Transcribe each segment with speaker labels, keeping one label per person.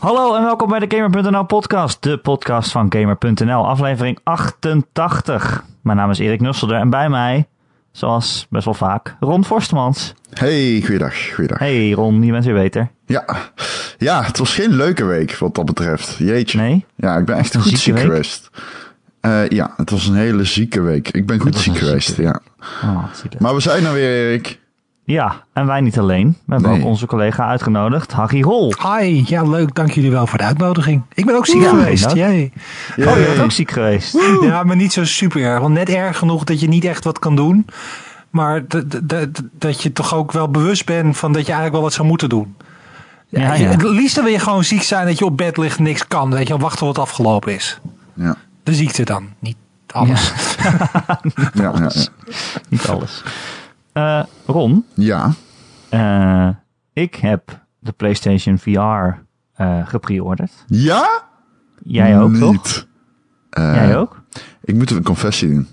Speaker 1: Hallo en welkom bij de Gamer.nl podcast, de podcast van Gamer.nl, aflevering 88. Mijn naam is Erik Nusselder en bij mij, zoals best wel vaak, Ron Forstemans.
Speaker 2: Hey, goeiedag, goeiedag.
Speaker 1: Hey Ron, je bent weer beter.
Speaker 2: Ja. ja, het was geen leuke week wat dat betreft. Jeetje.
Speaker 1: Nee?
Speaker 2: Ja, ik ben echt
Speaker 1: Een
Speaker 2: goed
Speaker 1: zieke
Speaker 2: ziek
Speaker 1: week?
Speaker 2: geweest. Eh, ja, het was een hele zieke week. Ik ben goed ziek geweest,
Speaker 1: zieke
Speaker 2: ja.
Speaker 1: Oh.
Speaker 2: Maar we zijn er weer, Erik.
Speaker 1: Ja, en wij niet alleen. We hebben
Speaker 2: Nee.
Speaker 1: ook onze collega uitgenodigd, Harry Hol.
Speaker 3: Hi, ja leuk, dank jullie wel voor de uitnodiging. Ik ben ook ziek
Speaker 1: Ja,
Speaker 3: geweest, jee.
Speaker 1: Oh, je bent ook ziek geweest.
Speaker 3: Ja, maar niet zo super erg. Want net erg genoeg dat je niet echt wat kan doen. Maar dat je toch ook wel bewust bent van dat je eigenlijk wel wat zou moeten doen.
Speaker 1: Ja.
Speaker 3: Het liefste wil je gewoon ziek zijn dat je op bed ligt niks kan. Weet je, wachten tot het afgelopen is.
Speaker 2: Ja,
Speaker 3: De ziekte dan, niet alles.
Speaker 2: ja, ja. Ja,
Speaker 1: Niet alles. Eh, Ron,
Speaker 2: ja.
Speaker 1: eh, ik heb de PlayStation VR eh gepreorderd.
Speaker 2: Ja?
Speaker 1: Jij ook, toch?
Speaker 2: Niet. Eh,
Speaker 1: Jij ook?
Speaker 2: Ik moet een confessie doen.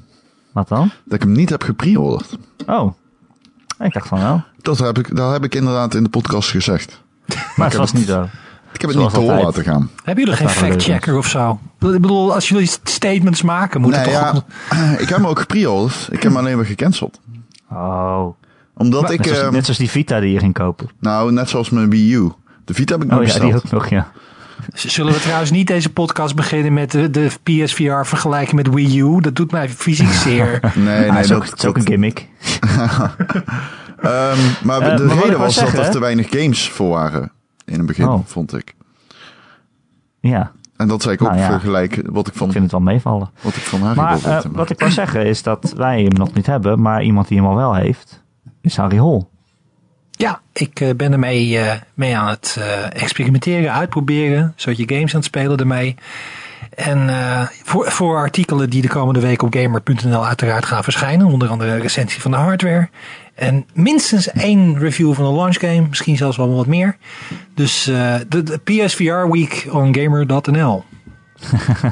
Speaker 1: Wat dan?
Speaker 2: Dat ik hem niet heb gepreorderd.
Speaker 1: Oh, ik dacht van wel.
Speaker 2: Dat heb ik, dat heb ik inderdaad in de podcast gezegd.
Speaker 1: Maar het was
Speaker 2: het-
Speaker 1: niet zo.
Speaker 2: Ik heb het
Speaker 1: Zoals
Speaker 2: niet door laten gaan.
Speaker 3: Hebben jullie geen fact-checker of zo? Ik bedoel, als jullie statements maken, moet
Speaker 2: Nee,
Speaker 3: het toch...
Speaker 2: ja, ik heb hem ook gepreorderd. Ik heb hem alleen maar gecanceld.
Speaker 1: Oh,
Speaker 2: Omdat ik...
Speaker 1: net, zoals,
Speaker 2: ehm,
Speaker 1: net zoals die Vita die je ging kopen.
Speaker 2: Nou, net zoals mijn Wii U. De Vita heb ik nog
Speaker 1: Oh ja, die ook nog, ja.
Speaker 3: Zullen we trouwens niet deze podcast beginnen met de, de PSVR vergelijken met Wii U? Dat doet mij fysiek zeer.
Speaker 2: Nee,
Speaker 1: Ah,
Speaker 2: nee,
Speaker 1: is ook,
Speaker 2: dat,
Speaker 1: het is ook een gimmick.
Speaker 2: Ehm, maar
Speaker 1: Eh,
Speaker 2: de
Speaker 1: maar
Speaker 2: reden was
Speaker 1: zeggen,
Speaker 2: dat er te weinig games voor waren in het begin,
Speaker 1: Oh.
Speaker 2: vond ik.
Speaker 1: Ja,
Speaker 2: En dat zei ik ook
Speaker 1: Nou ja.
Speaker 2: vergelijken wat ik van,
Speaker 1: ik vind het wel meevallen.
Speaker 2: wat ik van Harry
Speaker 1: Maar
Speaker 2: wil
Speaker 1: eh, wat ik wil zeggen is dat wij hem nog niet hebben, maar iemand die hem al wel heeft, is Harry Hol.
Speaker 3: Ja, ik eh, ben ermee eh, mee aan het eh, experimenteren, uitproberen. Zodat je games aan het spelen ermee. En eh, voor, voor artikelen die de komende week op gamer.nl uiteraard gaan verschijnen. Onder andere een recensie van de hardware. En minstens één review van de launch game. Misschien zelfs wel wat meer. Dus eh, de, de PSVR Week on gamer.nl.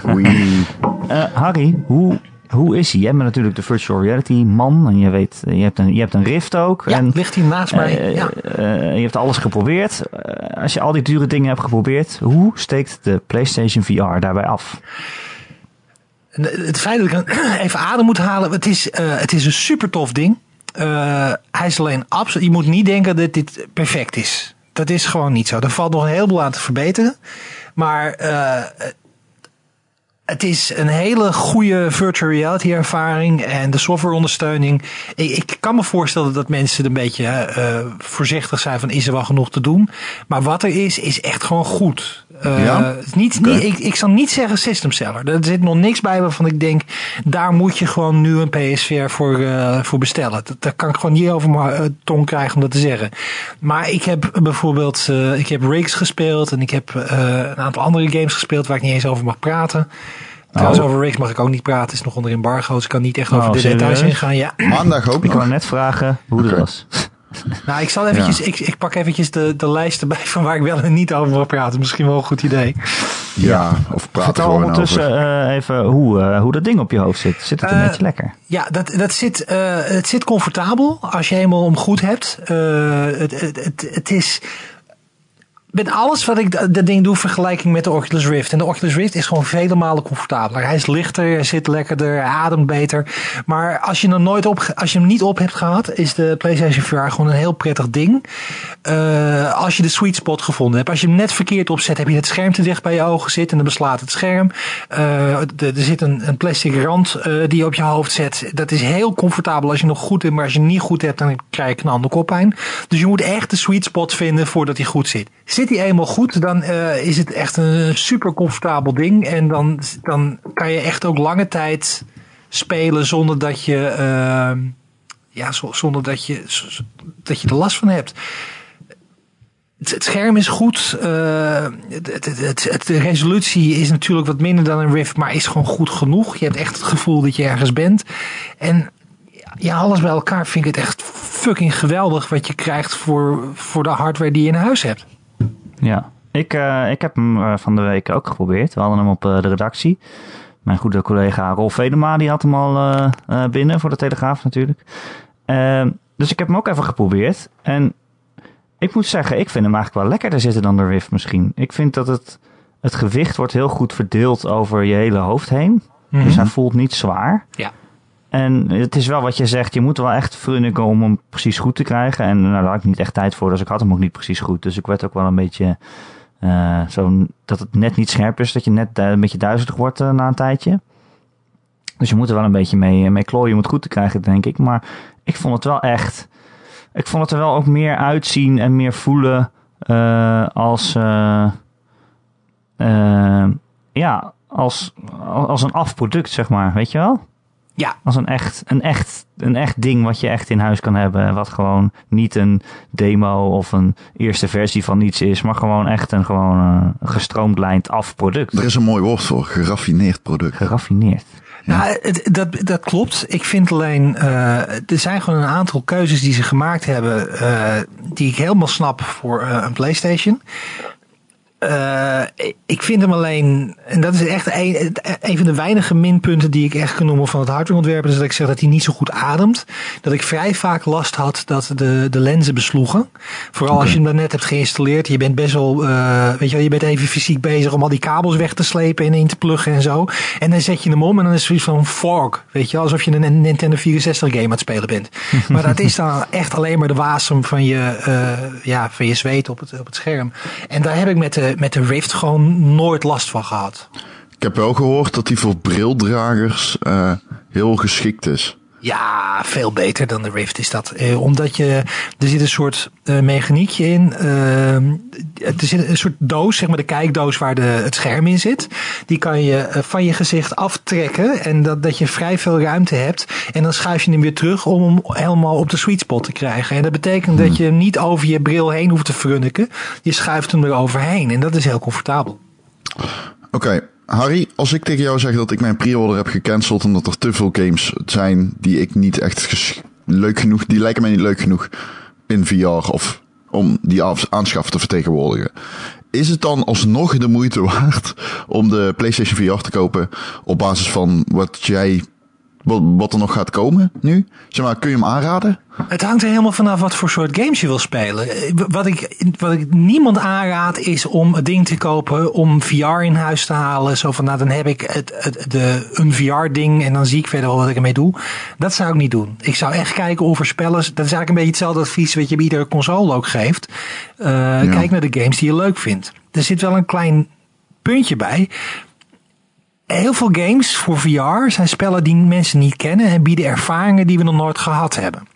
Speaker 2: Oei.
Speaker 1: Eh, Harry, hoe, hoe is hij? Jij bent natuurlijk de virtual reality man en je weet, je hebt een, je hebt een Rift ook.
Speaker 3: Ja,
Speaker 1: en,
Speaker 3: ligt hier naast mij.
Speaker 1: eh,
Speaker 3: ja.
Speaker 1: eh, je hebt alles geprobeerd. Eh, als je al die dure dingen hebt geprobeerd, hoe steekt de PlayStation VR daarbij af?
Speaker 3: En Het feit dat ik even adem moet halen. Het is, eh, het is een super tof ding. Eh, hij is alleen absoluut. Je moet niet denken dat dit perfect is. Dat is gewoon niet zo. Er valt nog een heleboel aan te verbeteren. Maar eh, het is een hele goede virtual reality ervaring en de softwareondersteuning. Ik, ik kan me voorstellen dat mensen een beetje eh, voorzichtig zijn van is er wel genoeg te doen. Maar wat er is, is echt gewoon goed. Eh,
Speaker 2: Ja?
Speaker 3: niet, niet, ik, ik zal niet zeggen system seller. Er zit nog niks bij waarvan ik denk, daar moet je gewoon nu een PSVR voor, eh, voor bestellen. Dat, daar kan ik gewoon niet over mijn eh, tong krijgen om dat te zeggen. Maar ik heb bijvoorbeeld, eh, ik heb Rigs gespeeld en ik heb eh, een aantal andere games gespeeld waar ik niet eens over mag praten. Trouwens, over Rigs mag ik ook niet praten. Het is nog onder embargo, dus ik kan niet echt over
Speaker 1: Oh,
Speaker 3: de details ingaan. Ja.
Speaker 2: Maandag ook
Speaker 1: Ik wou
Speaker 2: nog.
Speaker 1: net vragen hoe dat
Speaker 2: Oké.
Speaker 1: was.
Speaker 3: Nou, ik zal eventjes, ik, ik pak eventjes de, de lijst erbij van waar ik wel en niet over mag praten. Misschien wel een goed idee.
Speaker 2: Ja, of praten
Speaker 1: Vertel
Speaker 2: gewoon
Speaker 1: ondertussen
Speaker 2: over.
Speaker 1: eh, even hoe, eh, hoe dat ding op je hoofd zit. Zit het een
Speaker 3: Eh,
Speaker 1: beetje lekker?
Speaker 3: Ja, dat, dat zit, eh, het zit comfortabel als je helemaal om goed hebt. Eh, het, het, het, het is. Met alles wat ik dat ding doe, vergelijking met de Oculus Rift. En de Oculus Rift is gewoon vele malen comfortabeler. Hij is lichter, hij zit lekkerder, ademt beter. Maar als je, hem nooit op, als je hem niet op hebt gehad, is de PlayStation VR gewoon een heel prettig ding. Eh, als je de sweet spot gevonden hebt. Als je hem net verkeerd opzet, heb je het scherm te dicht bij je ogen zitten en dan beslaat het scherm. Eh, er zit een, een plastic rand eh, die je op je hoofd zet. Dat is heel comfortabel als je nog goed hebt, maar als je hem niet goed hebt, dan krijg je knallende koppijn. Dus je moet echt de sweet spot vinden voordat hij goed zit. Zit hij eenmaal goed, dan eh, is het echt een super comfortabel ding. En dan, dan kan je echt ook lange tijd spelen zonder dat je, eh, ja, zo- zonder dat je, dat je er last van hebt. Het, scherm is goed. eh, het, het- de resolutie is natuurlijk wat minder dan een Rift, maar is gewoon goed genoeg. Je hebt echt het gevoel dat je ergens bent. En ja, alles bij elkaar vind ik het echt fucking geweldig wat je krijgt voor, voor de hardware die je in huis hebt.
Speaker 1: Ja, ik, eh, ik heb hem eh, van de week ook geprobeerd. We hadden hem op eh, de redactie. Mijn goede collega Rolf Vedema, die had hem al binnen voor de Telegraaf natuurlijk. Ehm, dus ik heb hem ook even geprobeerd. En ik moet zeggen, ik vind hem eigenlijk wel lekkerder zitten dan de Rift misschien. Ik vind dat het, het gewicht wordt heel goed verdeeld over je hele hoofd heen.
Speaker 3: Mhm.
Speaker 1: Dus hij voelt niet zwaar.
Speaker 3: Ja.
Speaker 1: En het is wel wat je zegt, je moet wel echt frunniken om hem precies goed te krijgen. En nou, daar had ik niet echt tijd voor, dus ik had hem ook niet precies goed. Dus ik werd ook wel een beetje eh, zo dat het net niet scherp is, dat je net eh, een beetje duizelig wordt eh, na een tijdje. Dus je moet er wel een beetje mee, mee klooien om het goed te krijgen, denk ik. Maar ik vond het wel echt. Ik vond het er wel ook meer uitzien en meer voelen als. ja, als, als een afproduct, zeg maar. Weet je wel?
Speaker 3: Ja,
Speaker 1: Als een echt, een, echt, een echt ding wat je echt in huis kan hebben. Wat gewoon niet een demo of een eerste versie van iets is. Maar gewoon echt een gewoon eh, gestroomlijnd af product.
Speaker 2: Er is een mooi woord voor, geraffineerd product.
Speaker 1: Geraffineerd.
Speaker 3: Nou, het- dat, dat klopt. Ik vind alleen, eh, er zijn gewoon een aantal keuzes die ze gemaakt hebben, eh, die ik helemaal snap voor eh, een PlayStation. Eh, ik vind hem alleen, en dat is echt een, een van de weinige minpunten die ik echt kan noemen van het hardwareontwerp, is dat ik zeg dat hij niet zo goed ademt. Dat ik vrij vaak last had dat de, de lenzen besloegen. Vooral als je hem net hebt geïnstalleerd. Je bent best wel, eh, weet je wel, je bent even fysiek bezig om al die kabels weg te slepen en in te pluggen en zo. En dan zet je hem om en dan is het zoiets van fog. Weet je alsof je een Nintendo 64 game aan het spelen bent. maar dat is dan echt alleen maar de wasem van je, eh, ja, van je zweet op het, op het scherm. En daar heb ik met de, met de Rift gewoon nooit last van gehad.
Speaker 2: Ik heb wel gehoord dat die voor brildragers eh, heel geschikt is.
Speaker 3: Ja, veel beter dan de Rift is dat. Eh, omdat je, er zit een soort eh, mechaniekje in. er zit een soort doos, zeg maar de kijkdoos waar de, het scherm in zit. Die kan je eh, van je gezicht aftrekken. En dat, dat je vrij veel ruimte hebt. En dan schuif je hem weer terug om hem helemaal op de sweet spot te krijgen. En dat betekent dat je hem niet over je bril heen hoeft te frunniken. Je schuift hem er overheen. En dat is heel comfortabel.
Speaker 2: Oké, Harry, als ik tegen jou zeg dat ik mijn pre-order heb gecanceld omdat er te veel games zijn die ik niet echt leuk genoeg, die lijken mij niet leuk genoeg in VR of om die af- aanschaf te vertegenwoordigen. Is het dan alsnog de moeite waard om de PlayStation VR te kopen op basis van wat jij, wat, wat er nog gaat komen nu? Zeg maar, kun je hem aanraden?
Speaker 3: Het hangt er helemaal vanaf wat voor soort games je wil spelen. Wat ik, wat ik niemand aanraad is om het ding te kopen om VR in huis te halen. Zo van, nou dan heb ik het, het, de, een VR ding en dan zie ik verder wel wat ik ermee doe. Dat zou ik niet doen. Ik zou echt kijken of er dat is eigenlijk een beetje hetzelfde advies wat je bij iedere console ook geeft. Eh, Kijk naar de games die je leuk vindt. Er zit wel een klein puntje bij. Heel veel games voor VR zijn spellen die mensen niet kennen en bieden ervaringen die we nog nooit gehad hebben.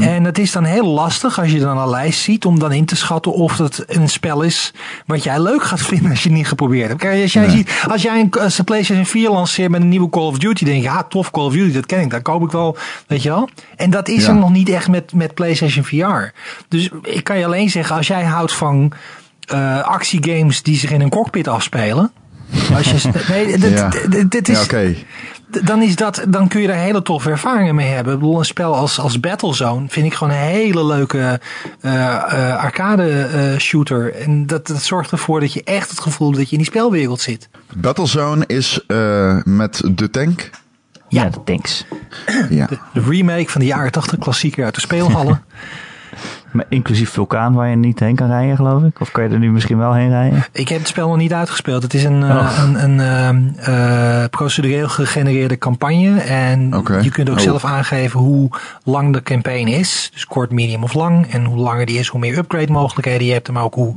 Speaker 3: En het is dan heel lastig als je dan een lijst ziet om dan in te schatten of het een spel is wat jij leuk gaat vinden als je het niet geprobeerd hebt. Kijk, als jij, ziet, als jij een, als de PlayStation 4 lanceert met een nieuwe Call of Duty, denk je, ja, tof Call of Duty, dat ken ik, dat koop ik wel, weet je wel. En dat is
Speaker 2: Ja.
Speaker 3: er nog niet echt met, met PlayStation VR. Dus ik kan je alleen zeggen, als jij houdt van eh, actiegames die zich in een cockpit afspelen. Als je, nee, dit,
Speaker 2: Ja.
Speaker 3: dit, dit is,
Speaker 2: Ja,
Speaker 3: dan, is dat, dan kun je daar hele toffe ervaringen mee hebben. Ik bedoel, een spel als, als Battlezone vind ik gewoon een hele leuke eh, eh, arcade eh, shooter. En dat, dat zorgt ervoor dat je echt het gevoel hebt dat je in die spelwereld zit.
Speaker 2: Battlezone is eh, met de tank.
Speaker 1: Ja,
Speaker 3: Ja.
Speaker 1: thanks.
Speaker 2: Ja.
Speaker 3: De remake van de jaren 80 klassieker uit de speelhallen.
Speaker 1: Maar Inclusief vulkaan waar je niet heen kan rijden, geloof ik. Of kan je er nu misschien wel heen rijden?
Speaker 3: ik heb het spel nog niet uitgespeeld. Het is een, eh,
Speaker 1: Oh.
Speaker 3: een, een ehm, eh, procedureel gegenereerde campagne. En je kunt ook
Speaker 2: Oh.
Speaker 3: zelf aangeven hoe lang de campaign is. Dus kort, medium of lang. En hoe langer die is, hoe meer upgrade mogelijkheden je hebt. Maar ook hoe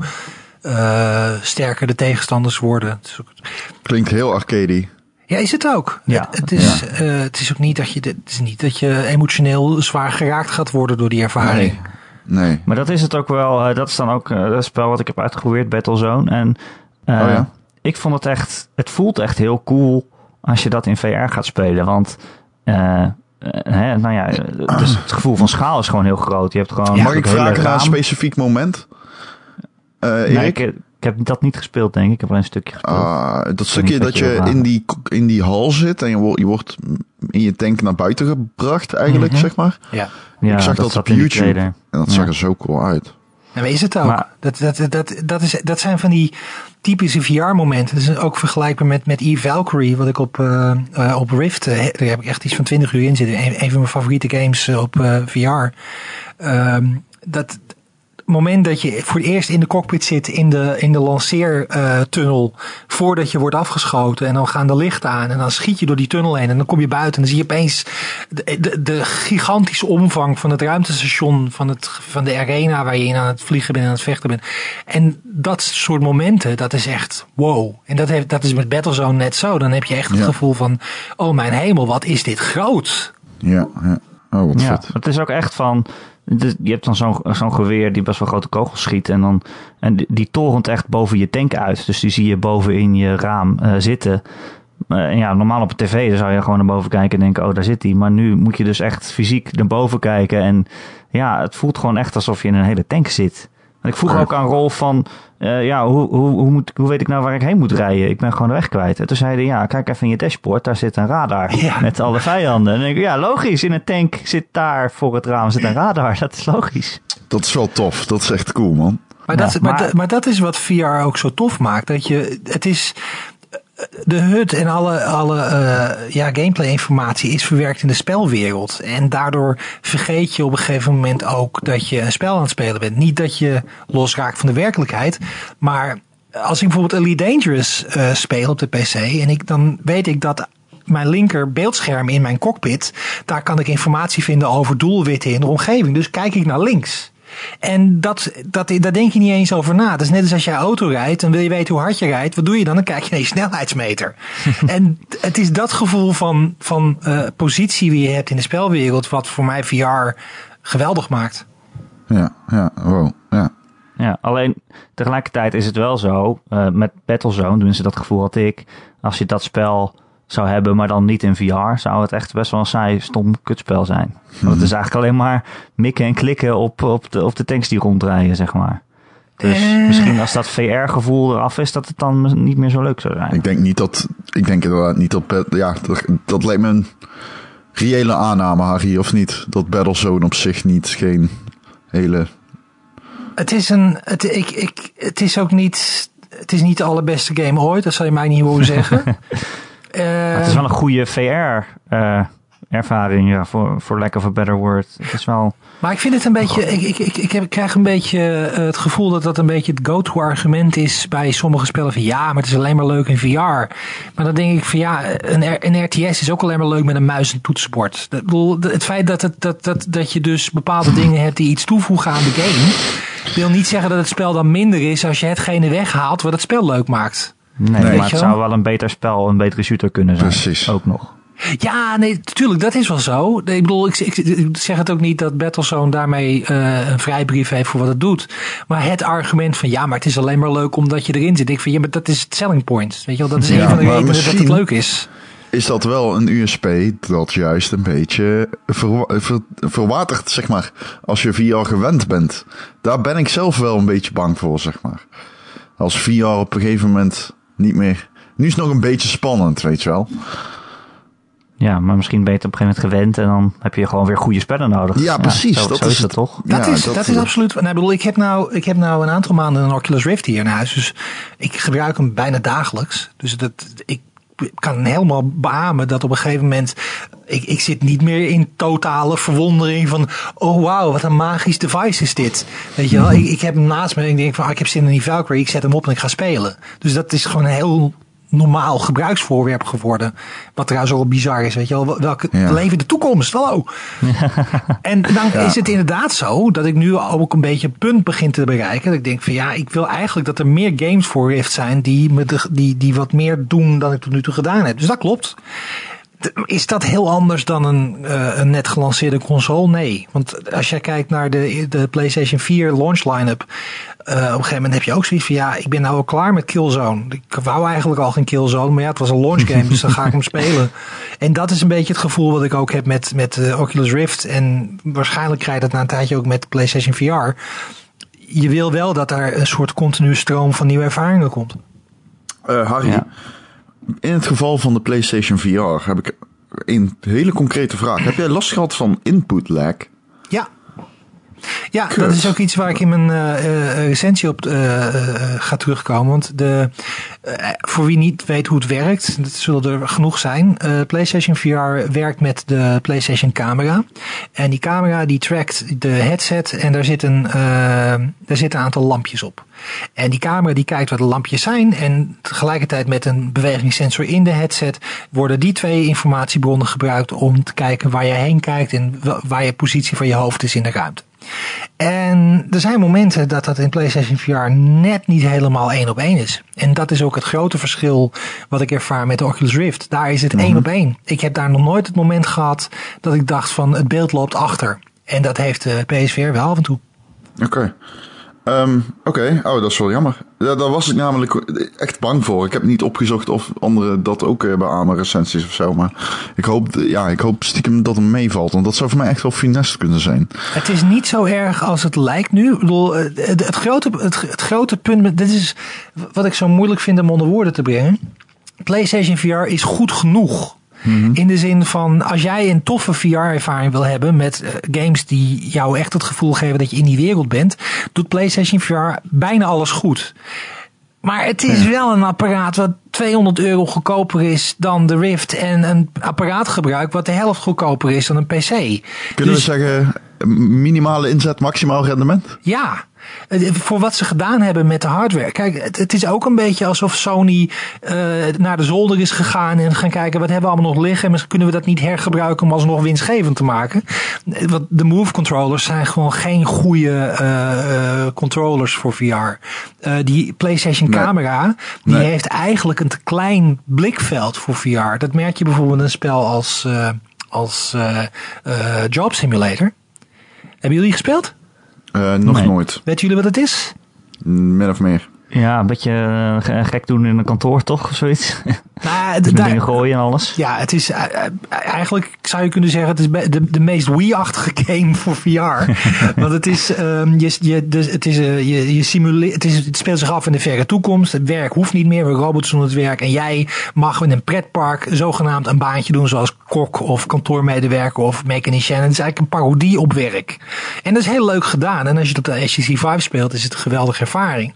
Speaker 3: eh, sterker de tegenstanders worden.
Speaker 2: Klinkt heel arcade.
Speaker 3: Ja, is het ook.
Speaker 1: Ja,
Speaker 3: het, het is, eh, het is ook niet dat je, het is niet dat je emotioneel zwaar geraakt gaat worden door die ervaring.
Speaker 2: Nee. Nee.
Speaker 1: Maar dat is het ook wel. eh, dat is dan ook eh, het spel wat ik heb uitgeprobeerd, Battlezone. En eh,
Speaker 2: Oh ja?
Speaker 1: ik vond het echt. Het voelt echt heel cool als je dat in VR gaat spelen. Want. eh, eh, hè, nou ja, eh, dus het gevoel van schaal is gewoon heel groot. Je hebt gewoon.
Speaker 3: Ja,
Speaker 2: Mag ik vragen naar een specifiek moment? Eh
Speaker 1: Nee,
Speaker 2: Erik?
Speaker 1: ik, ik heb dat niet gespeeld, denk ik. Ik heb alleen een stukje gespeeld.
Speaker 2: Ah, dat stukje dat
Speaker 1: je
Speaker 2: in die, in die hal zit en je, wordt je wordt in je tank naar buiten gebracht, eigenlijk, zeg maar.
Speaker 3: Ja.
Speaker 1: ja,
Speaker 2: ik zag dat, op YouTube en dat
Speaker 1: Ja.
Speaker 2: zag er zo cool uit.
Speaker 3: En is het ook.
Speaker 1: Maar-
Speaker 3: dat, dat, dat, dat, is, dat zijn van die typische VR-momenten. Dat is ook vergelijkbaar met, met E-Valkyrie, wat ik op, eh, eh, op Rift, eh, daar heb ik echt iets van 20 uur in zitten. Een, een van mijn favoriete games op eh, VR. Ehm, dat, moment dat je voor het eerst in de cockpit zit in de, in de lanceertunnel, voordat je wordt afgeschoten en dan gaan de lichten aan en dan schiet je door die tunnel heen en dan kom je buiten en dan zie je opeens de, de, de gigantische omvang van het ruimtestation, van, het, van de arena waar je in aan het vliegen bent en aan het vechten bent. En dat soort momenten, dat is echt wow. En dat, heeft, dat is met Battlezone net zo. Dan heb je echt het
Speaker 2: Ja.
Speaker 3: gevoel van, oh mijn hemel, wat is dit groot.
Speaker 2: Ja, ja. Oh, wat
Speaker 1: Ja,
Speaker 2: vet.
Speaker 1: het is ook echt van. Je hebt dan zo'n geweer die best wel grote kogels schiet. En, dan, en die, torent echt boven je tank uit. Dus die zie je boven in je raam eh, zitten. En ja, normaal op een tv zou je gewoon naar boven kijken en denken: oh, daar zit hij. Maar nu moet je dus echt fysiek naar boven kijken. En ja, het voelt gewoon echt alsof je in een hele tank zit. En ik vroeg ook aan Rolf van, eh, ja, hoe, hoe, hoe, moet, hoe weet ik nou waar ik heen moet rijden? Ik ben gewoon de weg kwijt. En toen zei hij, ja, kijk even in je dashboard, daar zit een radar
Speaker 3: Ja.
Speaker 1: met alle vijanden. En ik, ja, logisch, in een tank zit daar voor het raam zit een radar. Dat is logisch.
Speaker 2: Dat is wel tof. Dat is echt cool, man.
Speaker 3: Maar,
Speaker 1: Ja,
Speaker 3: dat, maar,
Speaker 1: maar-
Speaker 3: dat- maar dat is wat VR ook zo tof maakt. Dat je, het is, de HUD en alle, alle eh, ja, gameplay informatie is verwerkt in de spelwereld. En daardoor vergeet je op een gegeven moment ook dat je een spel aan het spelen bent. Niet dat je losraakt van de werkelijkheid. Maar als ik bijvoorbeeld Elite Dangerous eh, speel op de PC. En ik, dan weet ik dat mijn linker beeldscherm in mijn cockpit. Daar kan ik informatie vinden over doelwitten in de omgeving. Dus kijk ik naar links. En dat, dat, daar denk je niet eens over na. Dat is net als als jij auto rijdt en wil je weten hoe hard je rijdt. Wat doe je dan? Dan kijk je naar je snelheidsmeter. en het is dat gevoel van, van eh, positie die je hebt in de spelwereld. wat voor mij VR geweldig maakt.
Speaker 2: Ja, ja, wow. Ja.
Speaker 1: Ja, alleen tegelijkertijd is het wel zo, eh, met Battlezone, tenminste dat gevoel had ik, als je dat spel zou hebben, maar dan niet in VR, zou het echt best wel een saai, stom kutspel zijn. Want het is eigenlijk alleen maar mikken en klikken op, op, de, op de tanks die rondrijden, zeg maar. Dus
Speaker 3: Eh.
Speaker 1: misschien als dat VR-gevoel eraf is, dat het dan niet meer zo leuk zou zijn.
Speaker 2: Ik denk niet dat. Ik denk inderdaad niet dat. Bat- Ja, dat, dat lijkt me een reële aanname, Harry, of niet? Dat Battlezone op zich niet geen hele.
Speaker 3: Het is, een, het, ik, ik, het is ook niet. Het is niet de allerbeste game ooit. Dat zal je mij niet horen zeggen. Eh,
Speaker 1: Maar het is wel een goede VR-ervaring, ja, voor, voor lack of a better word. Het is wel...
Speaker 3: Maar ik vind het een beetje. Ik, ik, ik, ik, heb, ik krijg een beetje eh, het gevoel dat dat een beetje het go-to-argument is bij sommige spellen. Van ja, maar het is alleen maar leuk in VR. Maar dan denk ik van ja, een, een RTS is ook alleen maar leuk met een muis en toetsenbord. Bedoel, Het feit dat, het, dat, dat, dat je dus bepaalde dingen hebt die iets toevoegen aan de game. wil niet zeggen dat het spel dan minder is als je hetgene weghaalt wat het spel leuk maakt.
Speaker 1: Nee,
Speaker 2: Nee.
Speaker 1: maar het zou
Speaker 3: wel?
Speaker 1: een beter spel, een betere shooter kunnen zijn.
Speaker 2: Precies.
Speaker 1: Ook nog.
Speaker 3: Ja, nee, natuurlijk, dat is wel zo. Ik bedoel, ik, ik, ik zeg het ook niet dat Battlezone daarmee eh, een vrijbrief heeft voor wat het doet. Maar het argument van ja, maar het is alleen maar leuk omdat je erin zit. Ik vind, ja, maar dat is het selling point. Weet je wel, dat is
Speaker 2: Ja,
Speaker 3: een van de redenen dat het leuk is.
Speaker 2: Is dat wel een USP dat juist een beetje verwa- ver- verwatert, zeg maar, als je VR gewend bent? Daar ben ik zelf wel een beetje bang voor, zeg maar. Als VR op een gegeven moment niet meer. Nu is het nog een beetje spannend, weet je wel.
Speaker 1: Ja, maar misschien ben je het op een gegeven moment gewend en dan heb je gewoon weer goede spellen nodig.
Speaker 2: Ja, precies,
Speaker 1: Zo,
Speaker 2: dat
Speaker 1: zo
Speaker 2: is
Speaker 1: is het
Speaker 2: het.
Speaker 1: toch?
Speaker 3: Dat,
Speaker 2: Ja,
Speaker 3: is, dat, is absoluut. Nou, ik, bedoel, ik, heb nou, ik heb nou een aantal maanden een Oculus Rift hier in huis. Dus ik gebruik hem bijna dagelijks. Dus dat, ik kan helemaal beamen dat op een gegeven moment. Ik, ik zit niet meer in totale verwondering van. Oh wauw, wat een magisch device is dit. Weet je wel, ik, ik heb hem naast me en ik denk van. ah, ik heb zin in die Valkyrie. Ik zet hem op en ik ga spelen. Dus dat is gewoon heel normaal gebruiksvoorwerp geworden. Wat trouwens ook bizar is, weet je wel. Welke
Speaker 2: Ja.
Speaker 3: leven de toekomst, hallo. En dan
Speaker 2: Ja.
Speaker 3: is het inderdaad zo dat ik nu ook een beetje een punt begin te bereiken. Dat ik denk van ja, ik wil eigenlijk dat er meer games voor Rift zijn die, me de, die, die wat meer doen dan ik tot nu toe gedaan heb. Dus dat klopt. Is dat heel anders dan een, eh, een net gelanceerde console? Nee. Want als jij kijkt naar de, de PlayStation 4 launch line-up. eh, op een gegeven moment heb je ook zoiets van ja, ik ben nou al klaar met Killzone. Ik wou eigenlijk al geen Killzone, maar ja, het was een launch game, dus dan ga ik hem spelen. En dat is een beetje het gevoel wat ik ook heb met, met eh, Oculus Rift. En waarschijnlijk krijg je dat na een tijdje ook met PlayStation VR. Je wil wel dat er een soort continue stroom van nieuwe ervaringen komt.
Speaker 2: Eh, Harry,
Speaker 1: Ja.
Speaker 2: In het geval van de PlayStation VR heb ik een hele concrete vraag. Heb jij last gehad van input lag?
Speaker 3: Ja. Ja, dat is ook iets waar ik in mijn eh, recensie op eh, ga terugkomen. Want de, voor wie niet weet hoe het werkt, dat zullen er genoeg zijn. PlayStation VR werkt met de PlayStation camera. En die camera die trackt de headset en daar zit een, daar zit een aantal lampjes op. En die camera die kijkt waar de lampjes zijn. En tegelijkertijd met een bewegingssensor in de headset worden die twee informatiebronnen gebruikt om te kijken waar je heen kijkt en wa- waar je positie van je hoofd is in de ruimte. En er zijn momenten dat dat in PlayStation VR net niet helemaal één op één is. En dat is ook het grote verschil wat ik ervaar met de Oculus Rift. Daar is het één op één. Ik heb daar nog nooit het moment gehad dat ik dacht van het beeld loopt achter. En dat heeft de PSVR wel af en toe.
Speaker 2: Oké. Ehm, Oké, oh, dat is wel jammer. Ja, daar was ik namelijk echt bang voor. Ik heb niet opgezocht of anderen dat ook eh, beamen, recensies of zo. Maar ik hoop, ja, ik hoop stiekem dat het meevalt. Want dat zou voor mij echt wel finesse kunnen zijn.
Speaker 3: Het is niet zo erg als het lijkt nu. Ik bedoel, eh, het, grote, het, het grote punt, dit is wat ik zo moeilijk vind om onder woorden te brengen. PlayStation VR is goed genoeg. In de zin van, als jij een toffe VR-ervaring wil hebben met eh, games die jou echt het gevoel geven dat je in die wereld bent, doet PlayStation VR bijna alles goed. Maar het is wel een apparaat wat 200 euro goedkoper is dan de Rift en een apparaatgebruik wat de helft goedkoper is dan een PC.
Speaker 2: Kunnen
Speaker 3: Dus-
Speaker 2: we zeggen, minimale inzet, maximaal rendement?
Speaker 3: Ja, eh, voor wat ze gedaan hebben met de hardware. Kijk, het, het is ook een beetje alsof Sony eh, naar de zolder is gegaan en gaan kijken wat hebben we allemaal nog liggen. En misschien kunnen we dat niet hergebruiken om alsnog winstgevend te maken. Eh, Want de Move controllers zijn gewoon geen goede controllers voor VR. Die PlayStation
Speaker 2: Nee.
Speaker 3: camera, die
Speaker 2: Nee.
Speaker 3: heeft eigenlijk een te klein blikveld voor VR. Dat merk je bijvoorbeeld in een spel als, als Job Simulator. Hebben jullie gespeeld?
Speaker 2: Eh, nog
Speaker 1: Nee.
Speaker 2: nooit.
Speaker 3: Weten jullie wat het is?
Speaker 2: Min of meer.
Speaker 1: Ja, een beetje eh, ge- gek doen in een kantoor toch, of zoiets.
Speaker 3: Nou, daar-
Speaker 1: dingen gooien en alles.
Speaker 3: ja, het is eh, eh, eigenlijk zou je kunnen zeggen, het is de, de meest Wii-achtige game voor VR. Want het is, ehm, je, je, dus het is, eh, je, je simuleert, het, is, het speelt zich af in de verre toekomst. Het werk hoeft niet meer, we robots doen het werk. En jij mag in een pretpark zogenaamd een baantje doen, zoals kok of kantoormedewerker of mechanicien. En het is eigenlijk een parodie op werk. En dat is heel leuk gedaan. En als je het op de HTC Vive speelt, is het een geweldige ervaring.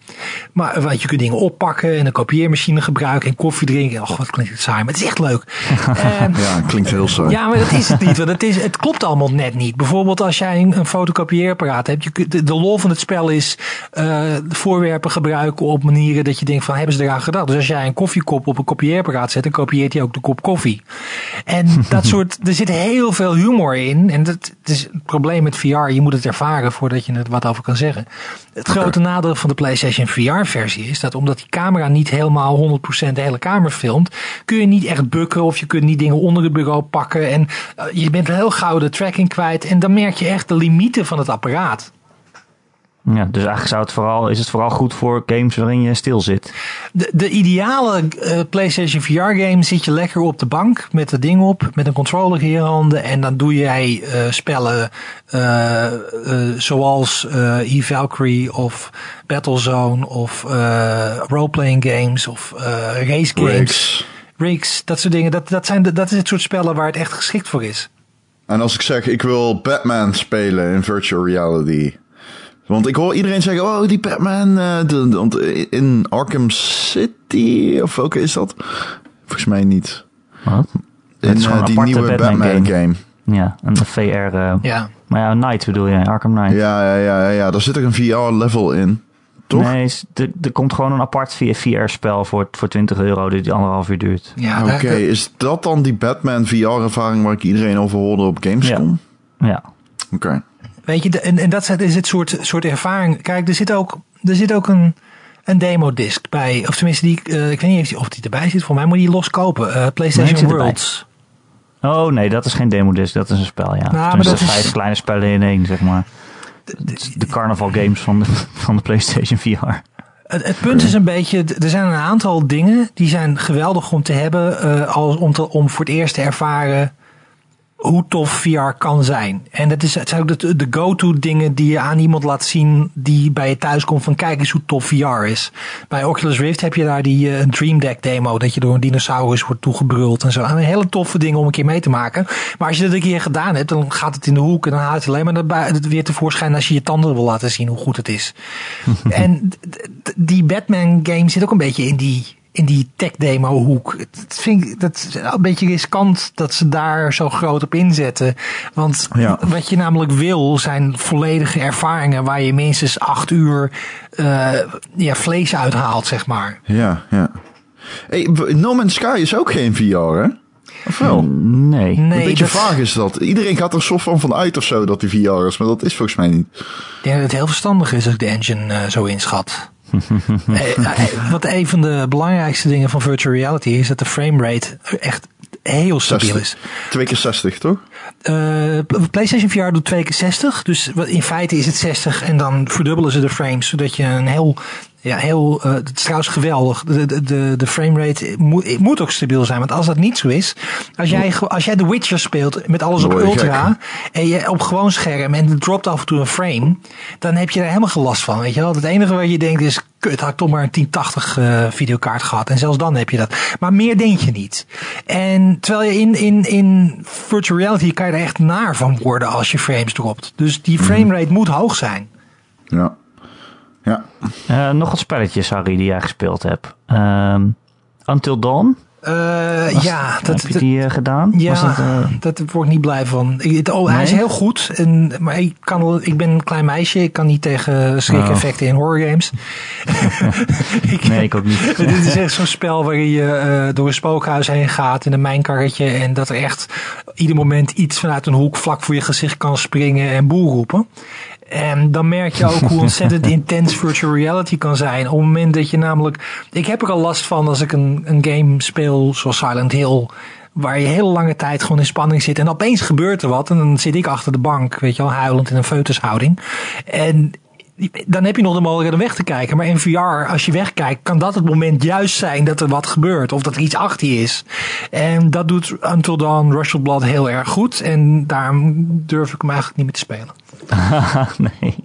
Speaker 3: Maar want je kunt dingen oppakken en een kopieermachine gebruiken en koffie drinken. Wat klinkt het saai, maar het is echt leuk. Ehm,
Speaker 2: Ja, klinkt heel saai.
Speaker 3: ja, maar dat is het niet. Want het, is, het klopt allemaal net niet. Bijvoorbeeld als jij een, een fotocopieerapparaat hebt. Je, de, de lol van het spel is eh, voorwerpen gebruiken op manieren dat je denkt van hebben ze eraan gedacht. Dus als jij een koffiekop op een kopieerapparaat zet, dan kopieert hij ook de kop koffie. En dat soort, er zit heel veel humor in. En dat het is het probleem met VR. Je moet het ervaren voordat je er wat over kan zeggen. Het grote nadeel van de PlayStation VR versie is dat omdat die camera niet helemaal 100% de hele kamer filmt, kun je niet echt bukken of je kunt niet dingen onder het bureau pakken. En eh, je bent heel gauw de tracking kwijt. En dan merk je echt de limieten van het apparaat.
Speaker 1: Ja, dus eigenlijk zou het vooral, is het vooral goed voor games waarin je stil zit.
Speaker 3: De, de ideale eh, PlayStation VR game zit je lekker op de bank met het ding op, met een controller in je handen. En dan doe jij eh, spellen eh, eh, zoals eh E-Valkyrie of Battlezone of eh roleplaying games of eh, race games.
Speaker 2: Rigs.
Speaker 3: Rigs, dat soort dingen. Dat, dat, zijn de, dat is het soort spellen waar het echt geschikt voor is.
Speaker 2: En als ik zeg, ik wil Batman spelen in virtual reality. Want ik hoor iedereen zeggen, oh, die Batman. eh, de, de- want in Arkham City, of welke is dat? Volgens mij niet.
Speaker 1: Wat?
Speaker 2: In
Speaker 1: Het is gewoon een
Speaker 2: die
Speaker 1: aparte
Speaker 2: nieuwe
Speaker 1: Batman
Speaker 2: Batman,
Speaker 1: game.
Speaker 2: game.
Speaker 1: Ja, een VR. eh,
Speaker 3: Ja.
Speaker 1: Maar ja, Knight bedoel je, Arkham Knight.
Speaker 2: Ja, ja, ja, ja, ja, daar zit ook een VR-level in. Toch?
Speaker 1: Nee, er, komt gewoon een apart VR-spel voor, voor 20 euro die anderhalf uur duurt.
Speaker 3: ja
Speaker 2: Oké, is dat dan die Batman VR-ervaring waar ik iedereen over hoorde op Gamescom?
Speaker 1: Ja,
Speaker 2: Oké.
Speaker 3: Weet je, de- en, en dat is het soort, soort ervaring. Kijk, er zit ook, er zit ook een, een demo-disc bij. Of tenminste, die, eh, ik weet niet of die, of die erbij zit. Voor mij moet je die loskopen. Eh
Speaker 1: Nee,
Speaker 3: PlayStation
Speaker 1: erbij.
Speaker 3: Worlds.
Speaker 1: Oh nee, dat is geen demodisc, dat is een spel, ja.
Speaker 3: maar
Speaker 1: Tenminste,
Speaker 3: dat is-
Speaker 1: vijf kleine spellen in één, zeg maar. Is De carnaval games van de, van de PlayStation VR.
Speaker 3: Het, het punt is een beetje, er zijn een aantal dingen die zijn geweldig om te hebben. eh, als om, te, om voor het eerst te ervaren hoe tof VR kan zijn. En dat, is, het zijn ook de, de go-to dingen die je aan iemand laat zien die bij je thuis komt van kijk eens hoe tof VR is. Bij Oculus Rift heb je daar die uh, Dream Deck demo dat je door een dinosaurus wordt toegebruld en zo. Een hele toffe dingen om een keer mee te maken. Maar als je dat een keer gedaan hebt, dan gaat het in de hoek en dan haalt het alleen maar het weer tevoorschijn als je je tanden wil laten zien hoe goed het is. en die Batman game zit ook een beetje in die in die tech demo hoek. Dat vind ik dat is een beetje riskant dat ze daar zo groot op inzetten. Want
Speaker 2: Ja.
Speaker 3: wat je namelijk wil zijn volledige ervaringen waar je minstens acht uur eh, ja, vlees uithaalt, zeg maar.
Speaker 2: Ja, ja. Hey, No Man's Sky is ook geen VR, hè? Of wel?
Speaker 1: Nee.
Speaker 3: Nee,
Speaker 2: een beetje
Speaker 3: dat-
Speaker 2: vaag is dat. Iedereen gaat er soort van van uit of zo dat die VR is, maar dat is volgens mij niet.
Speaker 3: Ik denk dat het heel verstandig is als ik de engine eh, zo inschat. Eh, Wat een van de belangrijkste dingen van virtual reality is dat de framerate echt heel stabiel is.
Speaker 2: 2 keer 60, toch?
Speaker 3: Eh, PlayStation VR doet 2 keer 60. Dus in feite is het 60 en dan verdubbelen ze de frames. Zodat je een heel. Ja, heel. eh, het is trouwens geweldig. De, de, de, de framerate moet, moet ook stabiel zijn. Want als dat niet zo is. Als jij, als jij The Witcher speelt met alles op ultra. En je op gewoon scherm en het dropt af en toe een frame. Dan heb je daar helemaal geen last van. Weet je wel? Het enige wat je denkt is. Kut, had ik toch maar een 1080 eh, videokaart gehad. En zelfs dan heb je dat. Maar meer denk je niet. En terwijl je in, in, in virtual reality kan je er echt naar van worden als je frames dropt. Dus die framerate moet hoog zijn.
Speaker 2: Ja. Ja.
Speaker 1: Eh, nog wat spelletjes, Harry, die jij gespeeld hebt. Ehm, Until Dawn,
Speaker 3: Eh, ja, dat,
Speaker 1: heb je die eh, gedaan?
Speaker 3: ja
Speaker 1: Was dat, eh,
Speaker 3: dat word ik niet blij van. Ik, het- oh, Hij is heel goed. En, maar ik, kan, ik ben een klein meisje. Ik kan niet tegen schrik-effecten in horror games. ik,
Speaker 1: nee, ik ook niet.
Speaker 3: Dit is echt zo'n spel waarin je eh, door een spookhuis heen gaat in een mijnkarretje. En dat er echt ieder moment iets vanuit een hoek vlak voor je gezicht kan springen en boel roepen. En dan merk je ook hoe ontzettend intens virtual reality kan zijn. Op het moment dat je namelijk. Ik heb er al last van als ik een, een game speel zoals Silent Hill. Waar je heel lange tijd gewoon in spanning zit. En opeens gebeurt er wat. En dan zit ik achter de bank, weet je wel, huilend in een foetushouding. En dan heb je nog de mogelijkheid om weg te kijken. Maar in VR, als je wegkijkt, kan dat het moment juist zijn dat er wat gebeurt. Of dat er iets achter je is. En dat doet Until Dawn of Blood heel erg goed. En daarom durf ik hem eigenlijk niet meer te spelen.
Speaker 1: nee.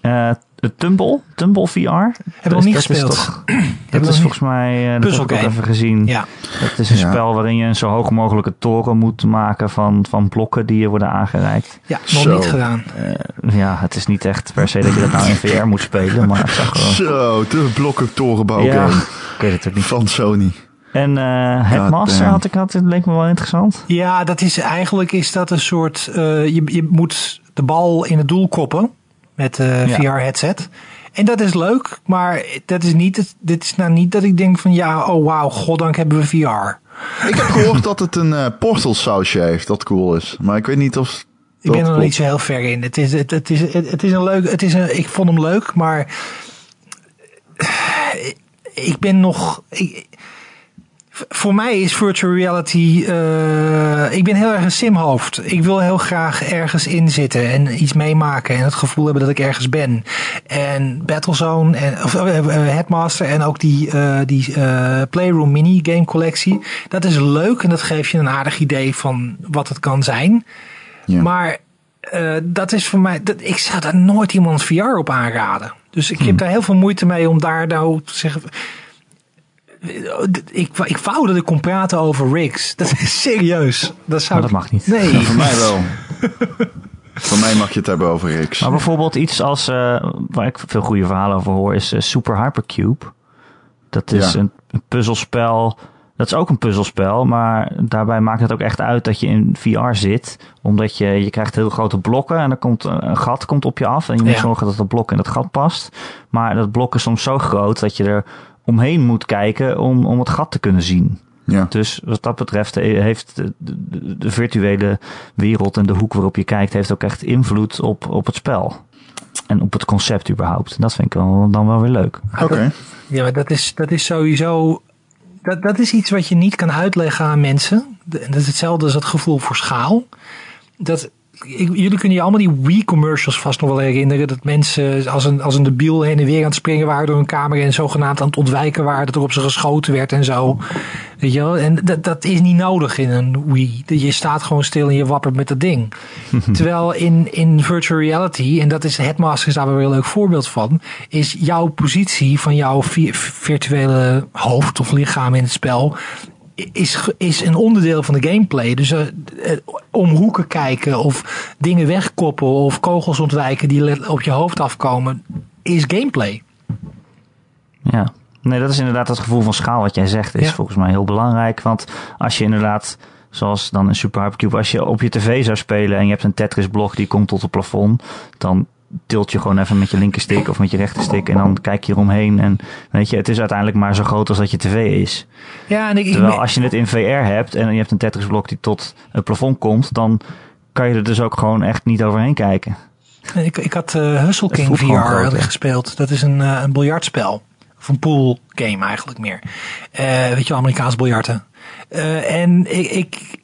Speaker 1: Eh, Tumble, Tumble VR.
Speaker 3: Heb ik nog niet
Speaker 1: dat is
Speaker 3: gespeeld.
Speaker 1: toch- Dat is volgens mij, eh, dat heb ik ook even gezien.
Speaker 3: Ja,
Speaker 1: Het is een
Speaker 2: Ja.
Speaker 1: spel waarin je een zo hoog mogelijke toren moet maken van, van blokken die je worden aangereikt.
Speaker 3: ja nog
Speaker 2: Zo.
Speaker 3: niet gedaan.
Speaker 1: Eh, ja, het is niet echt per se dat je dat nou in VR moet spelen, maar het zag gewoon...
Speaker 2: Zo, de blokken torenbouw
Speaker 1: Ja,
Speaker 2: game
Speaker 1: ik weet het ook niet.
Speaker 2: van Sony.
Speaker 1: En eh Headmaster had ik had, het leek me wel interessant.
Speaker 3: Ja, dat is eigenlijk is dat een soort. eh, je, je moet de bal in het doel koppen met eh
Speaker 1: Ja.
Speaker 3: VR-headset. En dat is leuk, maar dat is niet. het- Dit is nou niet dat ik denk van ja, oh wauw, goddank hebben we VR.
Speaker 2: Ik heb gehoord dat het een eh, portal sausje heeft, dat cool is. Maar ik weet niet of
Speaker 3: Ik ben er nog niet zo heel ver in. Het is, het, het is, het, het is een leuk. Het is een, ik vond hem leuk, maar ik ben nog. Ik, voor mij is virtual reality. eh, ik ben heel erg een simhoofd. Ik wil heel graag ergens in zitten en iets meemaken en het gevoel hebben dat ik ergens ben. En Battlezone en of, eh, eh, Headmaster en ook die, eh, die Playroom mini game collectie. Dat is leuk en dat geeft je een aardig idee van wat het kan zijn.
Speaker 2: Ja.
Speaker 3: Maar dat is voor mij. Dat, ik zou daar nooit iemand VR op aanraden. Dus ik heb daar heel veel moeite mee om daar nou te zeggen. Ik, ik wou dat ik kon praten over rigs. Dat is serieus. Dat zou
Speaker 1: Maar dat
Speaker 3: ik-
Speaker 1: mag niet.
Speaker 3: Nee.
Speaker 2: Ja, voor mij wel. voor mij mag je het hebben over X.
Speaker 1: Maar bijvoorbeeld iets als, eh, waar ik veel goede verhalen over hoor, is eh, Super Hypercube. Dat is
Speaker 2: Ja.
Speaker 1: een, een puzzelspel. Dat is ook een puzzelspel, maar daarbij maakt het ook echt uit dat je in VR zit. Omdat je, je krijgt heel grote blokken en er komt eh, een gat komt op je af. En je moet
Speaker 3: Ja.
Speaker 1: zorgen dat dat blok in dat gat past. Maar dat blok is soms zo groot dat je er omheen moet kijken om, om het gat te kunnen zien.
Speaker 2: Ja.
Speaker 1: Dus wat dat betreft eh, heeft de, de, de virtuele wereld en de hoek waarop je kijkt, heeft ook echt invloed op, op het spel. En op het concept überhaupt. Dat vind ik wel, dan wel weer leuk.
Speaker 2: Oké.
Speaker 3: Ja, maar dat is, dat is sowieso. Dat, dat is iets wat je niet kan uitleggen aan mensen. De- Dat is hetzelfde als het gevoel voor schaal. Dat ik, jullie kunnen je allemaal die Wii-commercials vast nog wel herinneren. Dat mensen als een, als een debiel heen en weer aan het springen waren door een kamer en zogenaamd aan het ontwijken waren. Dat er op ze geschoten werd en zo. Weet je wel? En dat, dat is niet nodig in een Wii. Je staat gewoon stil en je wappert met dat ding. Terwijl in, in virtual reality, en dat is Headmasters daar wel een heel leuk voorbeeld van, is jouw positie van jouw vi- virtuele hoofd of lichaam in het spel is, is een onderdeel van de gameplay. Dus eh, om hoeken kijken of dingen wegkoppen of kogels ontwijken die op je hoofd afkomen, is gameplay.
Speaker 1: Ja. Nee, dat is inderdaad het gevoel van schaal wat jij zegt, is
Speaker 3: Ja.
Speaker 1: volgens mij heel belangrijk. Want als je inderdaad, zoals dan in Super Hypercube, als je op je tv zou spelen en je hebt een Tetris blok die komt tot het plafond, dan tilt je gewoon even met je linkerstick of met je rechterstick en dan kijk je eromheen. En weet je, het is uiteindelijk maar zo groot als dat je tv is.
Speaker 3: Ja, en ik,
Speaker 1: Terwijl als je het in VR hebt en je hebt een Tetris blok die tot het plafond komt, dan kan je er dus ook gewoon echt niet overheen kijken.
Speaker 3: ik, ik had eh Hustle King VR
Speaker 1: groot,
Speaker 3: gespeeld. Dat is een, eh, een biljartspel. Of een pool game eigenlijk meer. Eh, weet je, wel, Amerikaans biljarten. En ik, ik,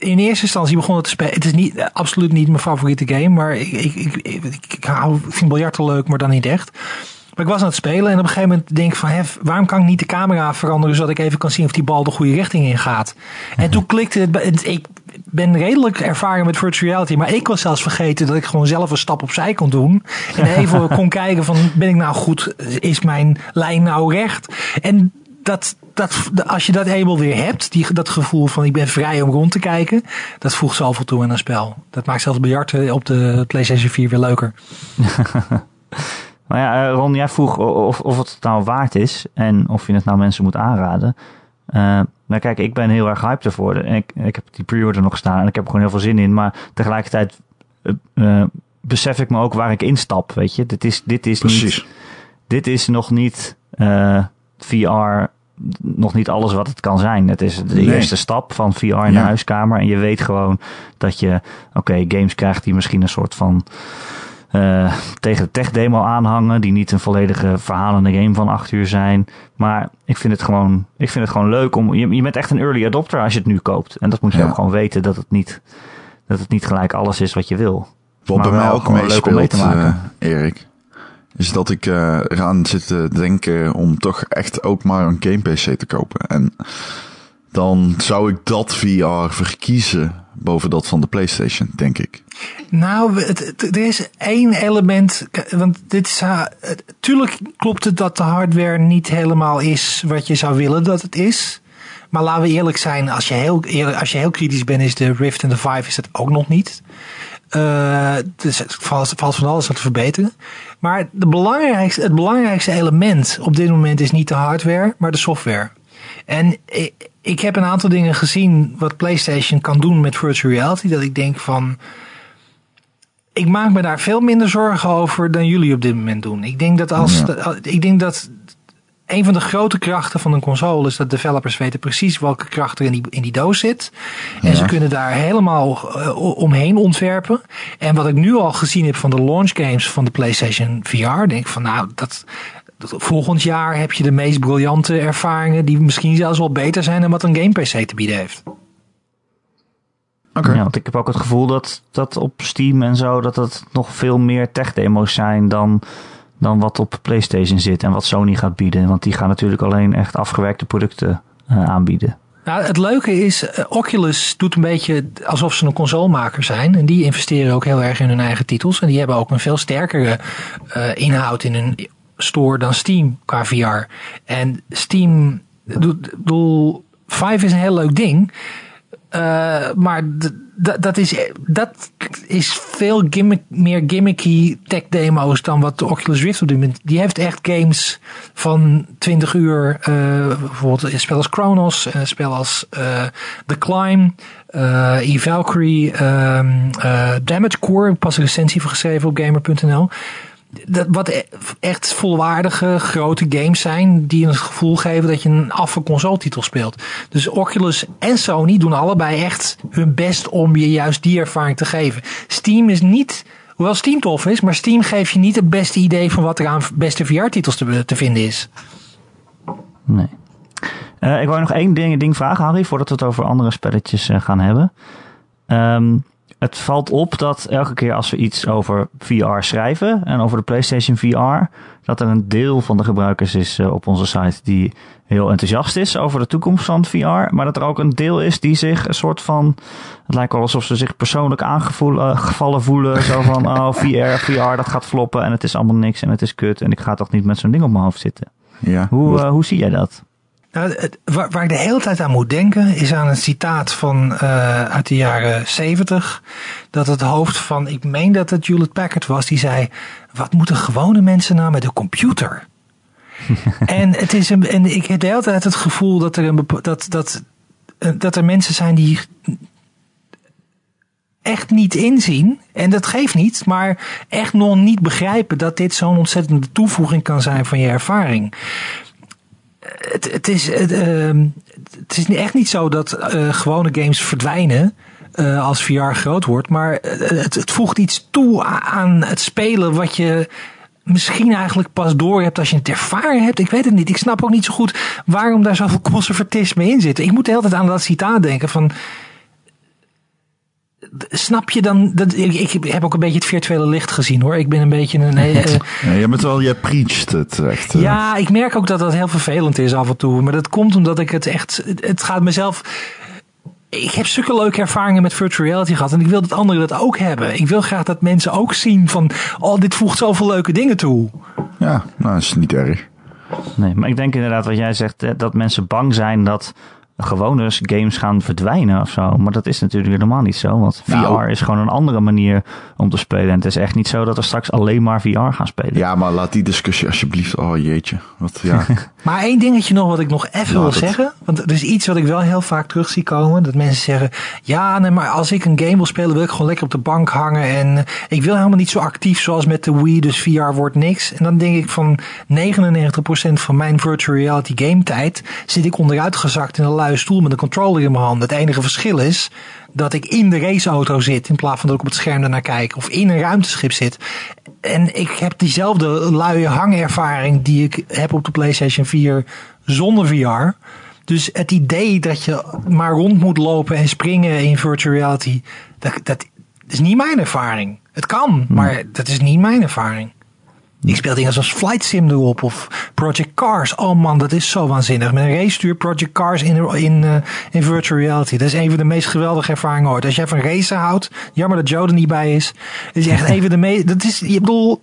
Speaker 3: in eerste instantie begon het te spelen. Het is niet, eh, absoluut niet mijn favoriete game. Maar ik, ik, ik, ik, ik, hou, ik vind biljarten leuk, maar dan niet echt. Maar ik was aan het spelen en op een gegeven moment denk ik van... Hef, waarom kan ik niet de camera veranderen... zodat ik even kan zien of die bal de goede richting in gaat? En toen klikte het- Ik ben redelijk ervaren met virtual reality... maar ik was zelfs vergeten dat ik gewoon zelf een stap opzij kon doen... en even kon kijken van... ben ik nou goed? Is mijn lijn nou recht? En dat, dat, als je dat eenmaal weer hebt... Die, dat gevoel van ik ben vrij om rond te kijken... dat voegt zoveel toe aan een spel. Dat maakt zelfs biljarten op de PlayStation 4 weer leuker.
Speaker 1: Maar ja, eh, Ron, jij vroeg of, of het nou waard is en of je het nou mensen moet aanraden. Eh nou kijk, ik ben heel erg hyped ervoor. En ik, ik heb die pre-order nog staan en ik heb er gewoon heel veel zin in. Maar tegelijkertijd eh, eh, besef ik me ook waar ik instap, weet je. Dit is, dit is, niet,
Speaker 2: Precies.
Speaker 1: dit is nog niet eh, VR, nog niet alles wat het kan zijn. Het is de
Speaker 2: Nee.
Speaker 1: eerste stap van VR in de huiskamer. En je weet gewoon dat je, oké, games krijgt die misschien een soort van eh, tegen de tech demo aanhangen. Die niet een volledige verhalende game van acht uur zijn. Maar ik vind het gewoon, ik vind het gewoon leuk om. Je, je bent echt een early adopter als je het nu koopt. En dat moet je
Speaker 2: Ja.
Speaker 1: ook gewoon weten dat het niet, dat het niet gelijk alles is wat je wil.
Speaker 2: Wat
Speaker 1: Maar
Speaker 2: bij mij ook
Speaker 1: om mee te maken.
Speaker 2: eh, Erik, is dat ik eh, eraan zit te denken om toch echt ook maar een game PC te kopen. En dan zou ik dat VR verkiezen boven dat van de PlayStation, denk ik.
Speaker 3: Nou, er is één element. Want dit is. uh, tuurlijk klopt het dat de hardware niet helemaal is wat je zou willen dat het is. Maar laten we eerlijk zijn, als je heel, als je heel kritisch bent, is de Rift en de Vive is het ook nog niet. Eh, dus het valt, valt van alles aan te verbeteren. Maar de belangrijkste, het belangrijkste element op dit moment is niet de hardware, maar de software. En ik, ik heb een aantal dingen gezien wat PlayStation kan doen met virtual reality. Dat ik denk van. Ik maak me daar veel minder zorgen over dan jullie op dit moment doen. Ik denk dat als.
Speaker 2: Ja.
Speaker 3: Ik denk dat. Een van de grote krachten van een console is dat developers weten precies welke kracht er in die, in die doos zit. En
Speaker 2: Ja.
Speaker 3: ze kunnen daar helemaal eh, omheen ontwerpen. En wat ik nu al gezien heb van de launch games van de PlayStation VR, denk ik van nou, dat, dat volgend jaar heb je de meest briljante ervaringen die misschien zelfs wel beter zijn dan wat een game PC te bieden heeft.
Speaker 2: Oké.
Speaker 1: Ja, want ik heb ook het gevoel dat, dat op Steam en zo, dat het nog veel meer tech demo's zijn dan, dan wat op PlayStation zit en wat Sony gaat bieden. Want die gaan natuurlijk alleen echt afgewerkte producten eh, aanbieden.
Speaker 3: Nou, het leuke is, eh, Oculus doet een beetje alsof ze een consolemaker zijn. En die investeren ook heel erg in hun eigen titels. En die hebben ook een veel sterkere eh, inhoud in hun store dan Steam qua VR. En Steam, bedoel, Vive is een heel leuk ding. Maar d- d- dat, is, dat is veel gimmick, meer gimmicky tech demo's dan wat de Oculus Rift moment. Die heeft echt games van 20 uur. eh, bijvoorbeeld een spel als Chronos, een spel als eh, The Climb, eh E-Valkyrie, ehm, eh, Damage Core. Pas een recensie voor geschreven op gamer.nl dat, wat e- echt volwaardige grote games zijn die een gevoel geven dat je een affe console-titel speelt. Dus Oculus en Sony doen allebei echt hun best om je juist die ervaring te geven. Steam is niet, hoewel Steam tof is, maar Steam geeft je niet het beste idee van wat er aan beste VR-titels te, te vinden is.
Speaker 1: Nee. Eh, ik wou nog één ding, ding vragen, Harry, voordat we het over andere spelletjes eh, gaan hebben. Ehm, het valt op dat elke keer als we iets over VR schrijven en over de PlayStation VR, dat er een deel van de gebruikers is uh, op onze site die heel enthousiast is over de toekomst van VR, maar dat er ook een deel is die zich een soort van, het lijkt wel alsof ze zich persoonlijk aangevallen voelen, zo van, oh VR, VR, dat gaat floppen en het is allemaal niks en het is kut en ik ga toch niet met zo'n ding op mijn hoofd zitten.
Speaker 2: Ja.
Speaker 1: Hoe, uh, hoe zie jij dat?
Speaker 3: Nou, het, waar, waar, ik de hele tijd aan moet denken is aan een citaat van uh, uit de jaren 70. Dat het hoofd van, ik meen dat het Hewlett Packard was, die zei: Wat moeten gewone mensen nou met een computer? en, het is een, en ik heb de hele tijd het gevoel dat er, een, dat, dat, dat er mensen zijn die echt niet inzien, en dat geeft niet, maar echt nog niet begrijpen dat dit zo'n ontzettende toevoeging kan zijn van je ervaring het, het, is, het, uh, het is echt niet zo dat uh, gewone games verdwijnen. Uh, als VR groot wordt. Maar het, het voegt iets toe aan het spelen wat je misschien eigenlijk pas door hebt als je het ervaren hebt. Ik weet het niet. Ik snap ook niet zo goed waarom daar zoveel conservatisme in zit. Ik moet de hele tijd aan dat citaat denken van snap je dan, dat, ik, ik, heb ook een beetje het virtuele licht gezien hoor. Ik ben een beetje een... Uh,
Speaker 2: ja, je bent wel, je preached het echt. Uh.
Speaker 3: Ja, ik merk ook dat dat heel vervelend is af en toe. Maar dat komt omdat ik het echt, het, het gaat mezelf... Ik heb zulke leuke ervaringen met virtual reality gehad. En ik wil dat anderen dat ook hebben. Ik wil graag dat mensen ook zien van... Oh, dit voegt zoveel leuke dingen toe.
Speaker 2: Ja, nou, dat is niet erg.
Speaker 1: Nee, maar ik denk inderdaad wat jij zegt... dat mensen bang zijn dat gewone games gaan verdwijnen of zo. Maar dat is natuurlijk helemaal niet zo. Want VR nou, is gewoon een andere manier om te spelen. En het is echt niet zo dat we straks alleen maar VR gaan spelen.
Speaker 2: Ja, maar laat die discussie alsjeblieft. Oh jeetje. Wat, ja.
Speaker 3: maar één dingetje nog wat ik nog even wil zeggen. Want er is iets wat ik wel heel vaak terug zie komen. Dat mensen zeggen. Ja, nee, maar als ik een game wil spelen wil ik gewoon lekker op de bank hangen. En ik wil helemaal niet zo actief zoals met de Wii. Dus VR wordt niks. En dan denk ik van 99% van mijn virtual reality game tijd zit ik onderuit gezakt in een luie stoel met een controller in mijn hand. Het enige verschil is dat ik in de raceauto zit in plaats van dat ik op het scherm ernaar kijk of in een ruimteschip zit. En ik heb diezelfde luie hangervaring die ik heb op de PlayStation 4 zonder VR. Dus het idee dat je maar rond moet lopen en springen in virtual reality, dat, dat is niet mijn ervaring. Het kan, maar dat is niet mijn ervaring. Ik speel dingen zoals Flight Sim erop of Project Cars. Oh man, dat is zo waanzinnig. Met een race stuur Project Cars in, in, uh, in virtual reality. Dat is een van de meest geweldige ervaringen ooit. Als jij van racen houdt, jammer dat Joe er niet bij is. Dat is echt een van de meest, dat is, je bedoel...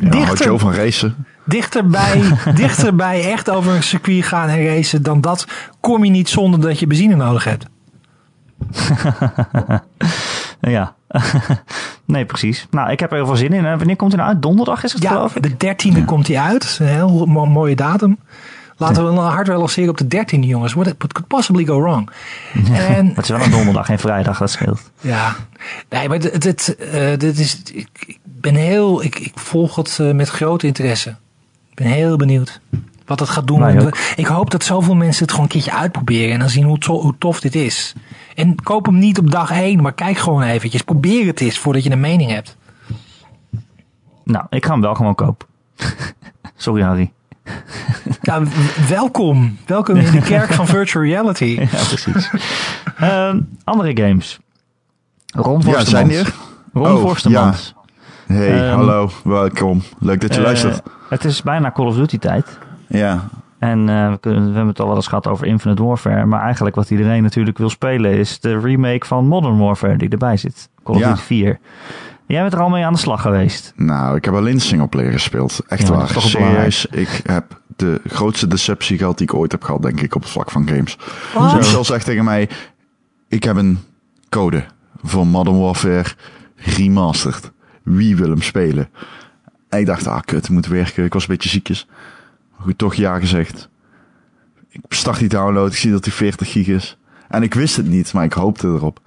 Speaker 2: Ja, dichter, Joe van racen?
Speaker 3: Dichterbij, dichterbij echt over een circuit gaan en racen dan dat kom je niet zonder dat je benzine nodig hebt.
Speaker 1: ja. nee, precies. Nou, ik heb er heel veel zin in. Wanneer komt hij nou uit? Donderdag is het
Speaker 3: ja,
Speaker 1: geloof ik?
Speaker 3: de dertiende komt hij uit. Een heel mooie datum. Laten we een hardware lanceren op de dertiende, jongens. What could possibly go wrong?
Speaker 1: En, het is wel een donderdag, geen vrijdag, dat scheelt.
Speaker 3: Ja, nee, maar dit, dit, uh, dit is, ik, ik, ben heel, ik, ik volg het uh, met groot interesse. Ik ben heel benieuwd wat het gaat doen. Nou, ik hoop dat zoveel mensen het gewoon een keertje uitproberen en dan zien hoe, to hoe tof dit is. En koop hem niet op dag één, maar kijk gewoon eventjes. Probeer het eens voordat je een mening hebt.
Speaker 1: Nou, ik ga hem wel gewoon kopen. Sorry, Harry.
Speaker 3: Ja, welkom. Welkom in de kerk van virtual reality.
Speaker 1: Ja, precies. uh, andere games. Ron
Speaker 2: Ja, zijn er?
Speaker 1: Ron oh.
Speaker 2: Ja. Hey, um, hallo. Welkom. Leuk dat je uh, luistert.
Speaker 1: Het is bijna Call of Duty tijd.
Speaker 2: Ja.
Speaker 1: En uh, we, kunnen, we hebben het al wel eens gehad over Infinite Warfare. Maar eigenlijk wat iedereen natuurlijk wil spelen is de remake van Modern Warfare die erbij zit. Call of Duty 4. Jij bent er al mee aan de slag geweest.
Speaker 2: Nou, ik heb alleen singleplayer gespeeld. Echt ja, waar. Serieus. Ik heb de grootste deceptie gehad die ik ooit heb gehad, denk ik, op het vlak van games. Michel zegt tegen mij, ik heb een code voor Modern Warfare Remastered. Wie wil hem spelen? En ik dacht, ah kut, het moet werken. Ik was een beetje ziekjes. Goed, toch ja gezegd. Ik start die download, ik zie dat die 40 gig is. En ik wist het niet, maar ik hoopte erop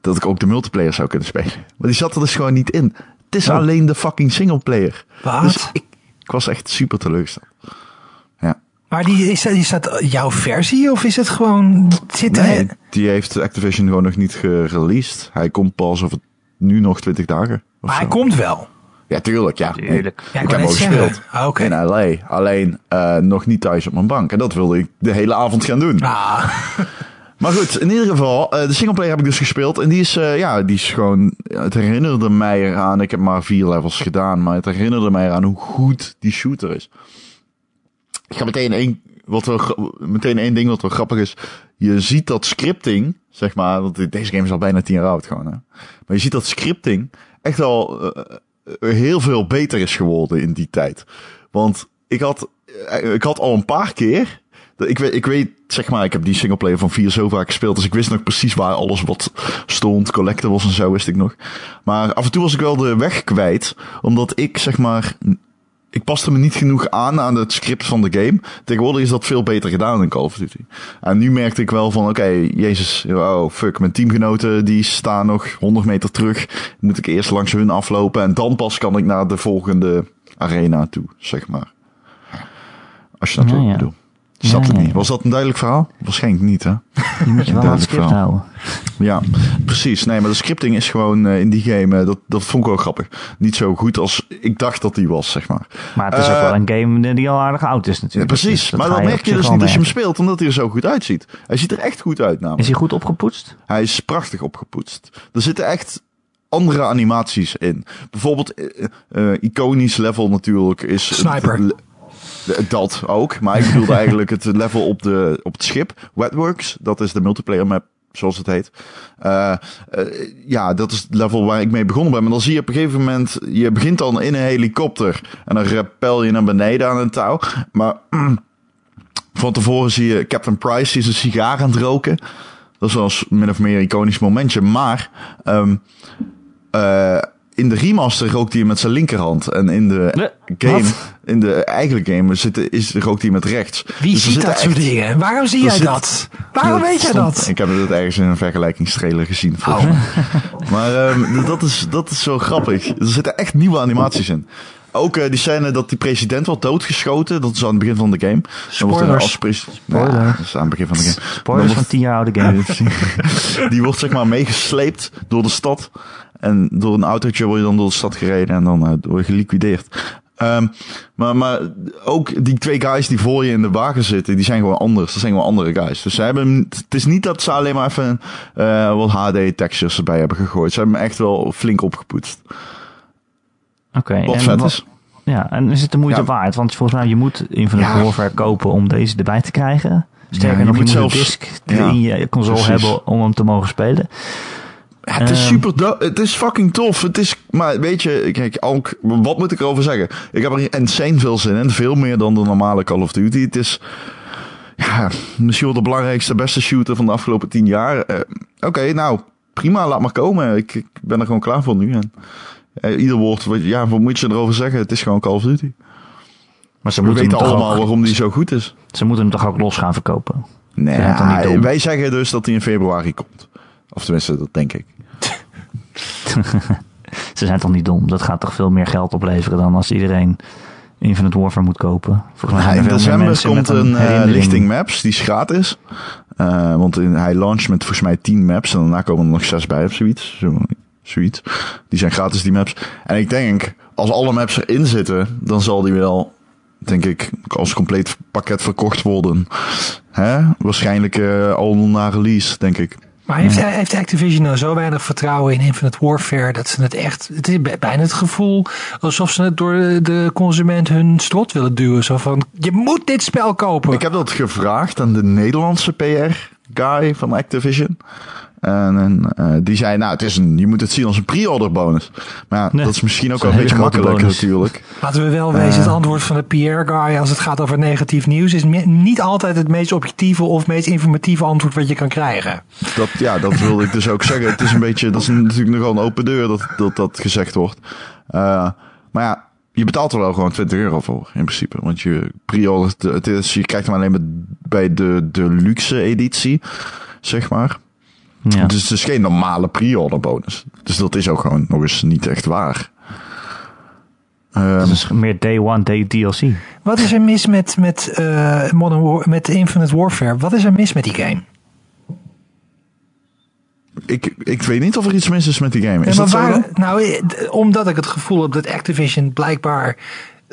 Speaker 2: dat ik ook de multiplayer zou kunnen spelen. Maar die zat er dus gewoon niet in. Het is oh. alleen de fucking singleplayer.
Speaker 3: Wat?
Speaker 2: Dus ik, ik was echt super teleurgesteld. Ja.
Speaker 3: Maar die, is, dat, is dat jouw versie of is het gewoon... Zit
Speaker 2: nee, die heeft Activision gewoon nog niet gereleased. Hij komt pas over nu nog 20 dagen.
Speaker 3: Maar zo. hij komt wel.
Speaker 2: Ja, tuurlijk. Ja.
Speaker 1: Tuurlijk.
Speaker 3: Ja,
Speaker 2: ik, heb ook gespeeld.
Speaker 3: Ah, okay.
Speaker 2: In LA. Alleen uh, nog niet thuis op mijn bank. En dat wilde ik de hele avond gaan doen.
Speaker 3: Ah.
Speaker 2: Maar goed, in ieder geval, eh, de singleplayer heb ik dus gespeeld. En die is, eh, ja, die is gewoon... Het herinnerde mij eraan... Ik heb maar vier levels gedaan. Maar het herinnerde mij eraan hoe goed die shooter is. Ik ga meteen één... Wat wel, meteen één ding wat wel grappig is. Je ziet dat scripting, zeg maar... Want deze game is al bijna tien jaar oud gewoon, hè. Maar je ziet dat scripting echt eh, eh, heel veel beter is geworden in die tijd. Want ik had, eh, ik had al een paar keer... Ik weet, ik weet, zeg maar, ik heb die singleplayer van 4 zo vaak gespeeld. Dus ik wist nog precies waar alles wat stond. Collectibles en zo wist ik nog. Maar af en toe was ik wel de weg kwijt. Omdat ik, zeg maar, ik paste me niet genoeg aan aan het script van de game. Tegenwoordig is dat veel beter gedaan in Call of Duty. En nu merkte ik wel van, oké, jezus, oh fuck, mijn teamgenoten die staan nog 100 meter terug. Moet ik eerst langs hun aflopen en dan pas kan ik naar de volgende arena toe, zeg maar. Als je dat
Speaker 1: ja.
Speaker 2: bedoel. Niet. Was dat een duidelijk verhaal? Waarschijnlijk niet, hè?
Speaker 1: Die moet je wel aan het
Speaker 2: Duidelijk
Speaker 1: script
Speaker 2: verhaal.
Speaker 1: houden.
Speaker 2: Ja, precies. Nee, maar de scripting is gewoon eh, in die game, eh, dat, dat vond ik wel grappig. Niet zo goed als ik dacht dat die was, zeg maar.
Speaker 1: Maar het is ook
Speaker 2: Eh,
Speaker 1: wel een game die al aardig oud is
Speaker 2: Ja,
Speaker 1: natuurlijk.
Speaker 2: precies.
Speaker 1: Dus dat
Speaker 2: maar
Speaker 1: ga
Speaker 2: dat
Speaker 1: je
Speaker 2: merk je dus niet als je hem speelt, omdat hij er zo goed uitziet. Hij ziet er echt goed uit namelijk.
Speaker 1: Is hij goed opgepoetst?
Speaker 2: Hij is prachtig opgepoetst. Er zitten echt andere animaties in. Bijvoorbeeld, iconisch level natuurlijk is...
Speaker 3: Sniper.
Speaker 2: Eh, Dat ook. Maar ik bedoelde eigenlijk het level op, de, op het schip. Wetworks, dat is de multiplayer map, zoals het heet. Eh, eh, ja, dat is het level waar ik mee begonnen ben. Maar dan zie je op een gegeven moment... Je begint dan in een helikopter. En dan rappel je naar beneden aan een touw. Maar van tevoren zie je Captain Price, die is een sigaar aan het roken. Dat is wel eens min of meer een iconisch momentje. Maar eh, in de remaster rookt hij met zijn linkerhand. En in de
Speaker 1: Nee,
Speaker 2: game,
Speaker 1: wat?
Speaker 2: in de eigenlijke game zit, is, rookt hij met rechts.
Speaker 3: Wie
Speaker 2: Dus
Speaker 3: ziet
Speaker 2: zitten
Speaker 3: dat soort dingen? Waarom zie jij
Speaker 2: zit-
Speaker 3: dat? Waarom weet jij dat?
Speaker 2: Ik heb het ergens in een vergelijkingstrailer gezien.
Speaker 3: Oh.
Speaker 2: Maar ehm, dat, is, dat is zo grappig. Er zitten echt nieuwe animaties in. Ook eh, die scène dat die president wordt doodgeschoten. Dat is aan het begin van de game. Wordt er
Speaker 3: Spoilers.
Speaker 2: pres-
Speaker 1: Spoiler.
Speaker 2: Ja, dat is aan het begin van de game.
Speaker 1: Spoilers
Speaker 2: Dan
Speaker 1: van 10 jaar oude game.
Speaker 2: die wordt zeg maar meegesleept door de stad. En door een autootje word je dan door de stad gereden en dan eh, word je geliquideerd. Ehm, maar, maar ook die twee guys die voor je in de wagen zitten, die zijn gewoon anders. Dat zijn gewoon andere guys. Dus ze hebben, het is niet dat ze alleen maar even eh, wat HD textures erbij hebben gegooid. Ze hebben hem echt wel flink opgepoetst.
Speaker 1: Oké.
Speaker 2: Wat
Speaker 1: en
Speaker 2: vet
Speaker 1: wa-
Speaker 2: is.
Speaker 1: Ja, en is het de moeite
Speaker 2: Ja.
Speaker 1: waard? Want volgens mij, je moet Infinite
Speaker 2: Ja.
Speaker 1: Warfare kopen om deze erbij te krijgen. Sterker
Speaker 2: Ja, je
Speaker 1: nog, je
Speaker 2: moet
Speaker 1: een
Speaker 2: zelfs-
Speaker 1: disc
Speaker 2: Ja,
Speaker 1: in je console hebben om hem te mogen spelen.
Speaker 2: Ja, het is
Speaker 1: Ehm.
Speaker 2: super Het is fucking tof. Het is, maar weet je, kijk, ook, wat moet ik erover zeggen? Ik heb er insane veel zin in. Veel meer dan de normale Call of Duty. Het is, ja, misschien wel de belangrijkste, beste shooter van de afgelopen tien jaar. Eh, Oké, nou, prima, laat maar komen. Ik, ik ben er gewoon klaar voor nu. En, eh, ieder woord, wat- ja, wat moet je erover zeggen? Het is gewoon Call of Duty.
Speaker 1: Maar ze
Speaker 2: We
Speaker 1: moeten,
Speaker 2: weten allemaal
Speaker 1: ook,
Speaker 2: waarom die zo goed is.
Speaker 1: ze moeten hem toch ook los gaan verkopen.
Speaker 2: Nee, wij zeggen dus dat hij in februari komt. Of tenminste, dat denk ik.
Speaker 1: Ze zijn toch niet dom? Dat gaat toch veel meer geld opleveren dan als iedereen Infinite Warfare moet kopen. Volgens mij
Speaker 2: Ja, in december komt een eh, lichting maps, die is gratis. Eh, want in, hij launcht met volgens mij 10 maps en daarna komen er nog 6 bij of zoiets. Zo, zoiets. Die zijn gratis, die maps. En ik denk, als alle maps erin zitten, dan zal die wel, denk ik, als compleet pakket verkocht worden. Hè? Waarschijnlijk eh, al na release, denk ik.
Speaker 3: Maar heeft, heeft Activision nou zo weinig vertrouwen in Infinite Warfare dat ze het echt. Het is bijna het gevoel alsof ze het door de consument hun strot willen duwen. Zo van: je moet dit spel kopen.
Speaker 2: Ik heb dat gevraagd aan de Nederlandse PR-guy van Activision. En, en eh, die zei, nou, het is een, je moet het zien als een pre-order bonus. Maar ja,
Speaker 1: Nee,
Speaker 2: dat is misschien ook wel een beetje makkelijk
Speaker 1: bonus.
Speaker 2: natuurlijk.
Speaker 3: Laten we wel wezen, het antwoord van de PR-guy als het gaat over negatief nieuws is niet altijd het meest objectieve of meest informatieve antwoord wat je kan krijgen.
Speaker 2: Dat, ja, dat wilde ik dus ook zeggen. Het is een beetje, dat is natuurlijk nogal een open deur dat dat, dat gezegd wordt. Eh, maar ja, je betaalt er wel gewoon 20 euro voor, in principe. Want je pre-order, het is, je krijgt hem alleen bij de, de luxe editie, zeg maar.
Speaker 1: Ja.
Speaker 2: Dus het is geen normale pre-order bonus. Dus dat is ook gewoon nog eens niet echt waar. Ehm,
Speaker 1: Dat is meer day one, day DLC.
Speaker 3: Wat is er mis met, met, eh, Modern War, met Infinite Warfare? Wat is er mis met die game?
Speaker 2: ik, ik weet niet of er iets mis is met die game. Is
Speaker 3: Ja,
Speaker 2: dat
Speaker 3: maar
Speaker 2: zo
Speaker 3: waar-
Speaker 2: dan?
Speaker 3: Nou, eh, omdat ik het gevoel heb dat Activision blijkbaar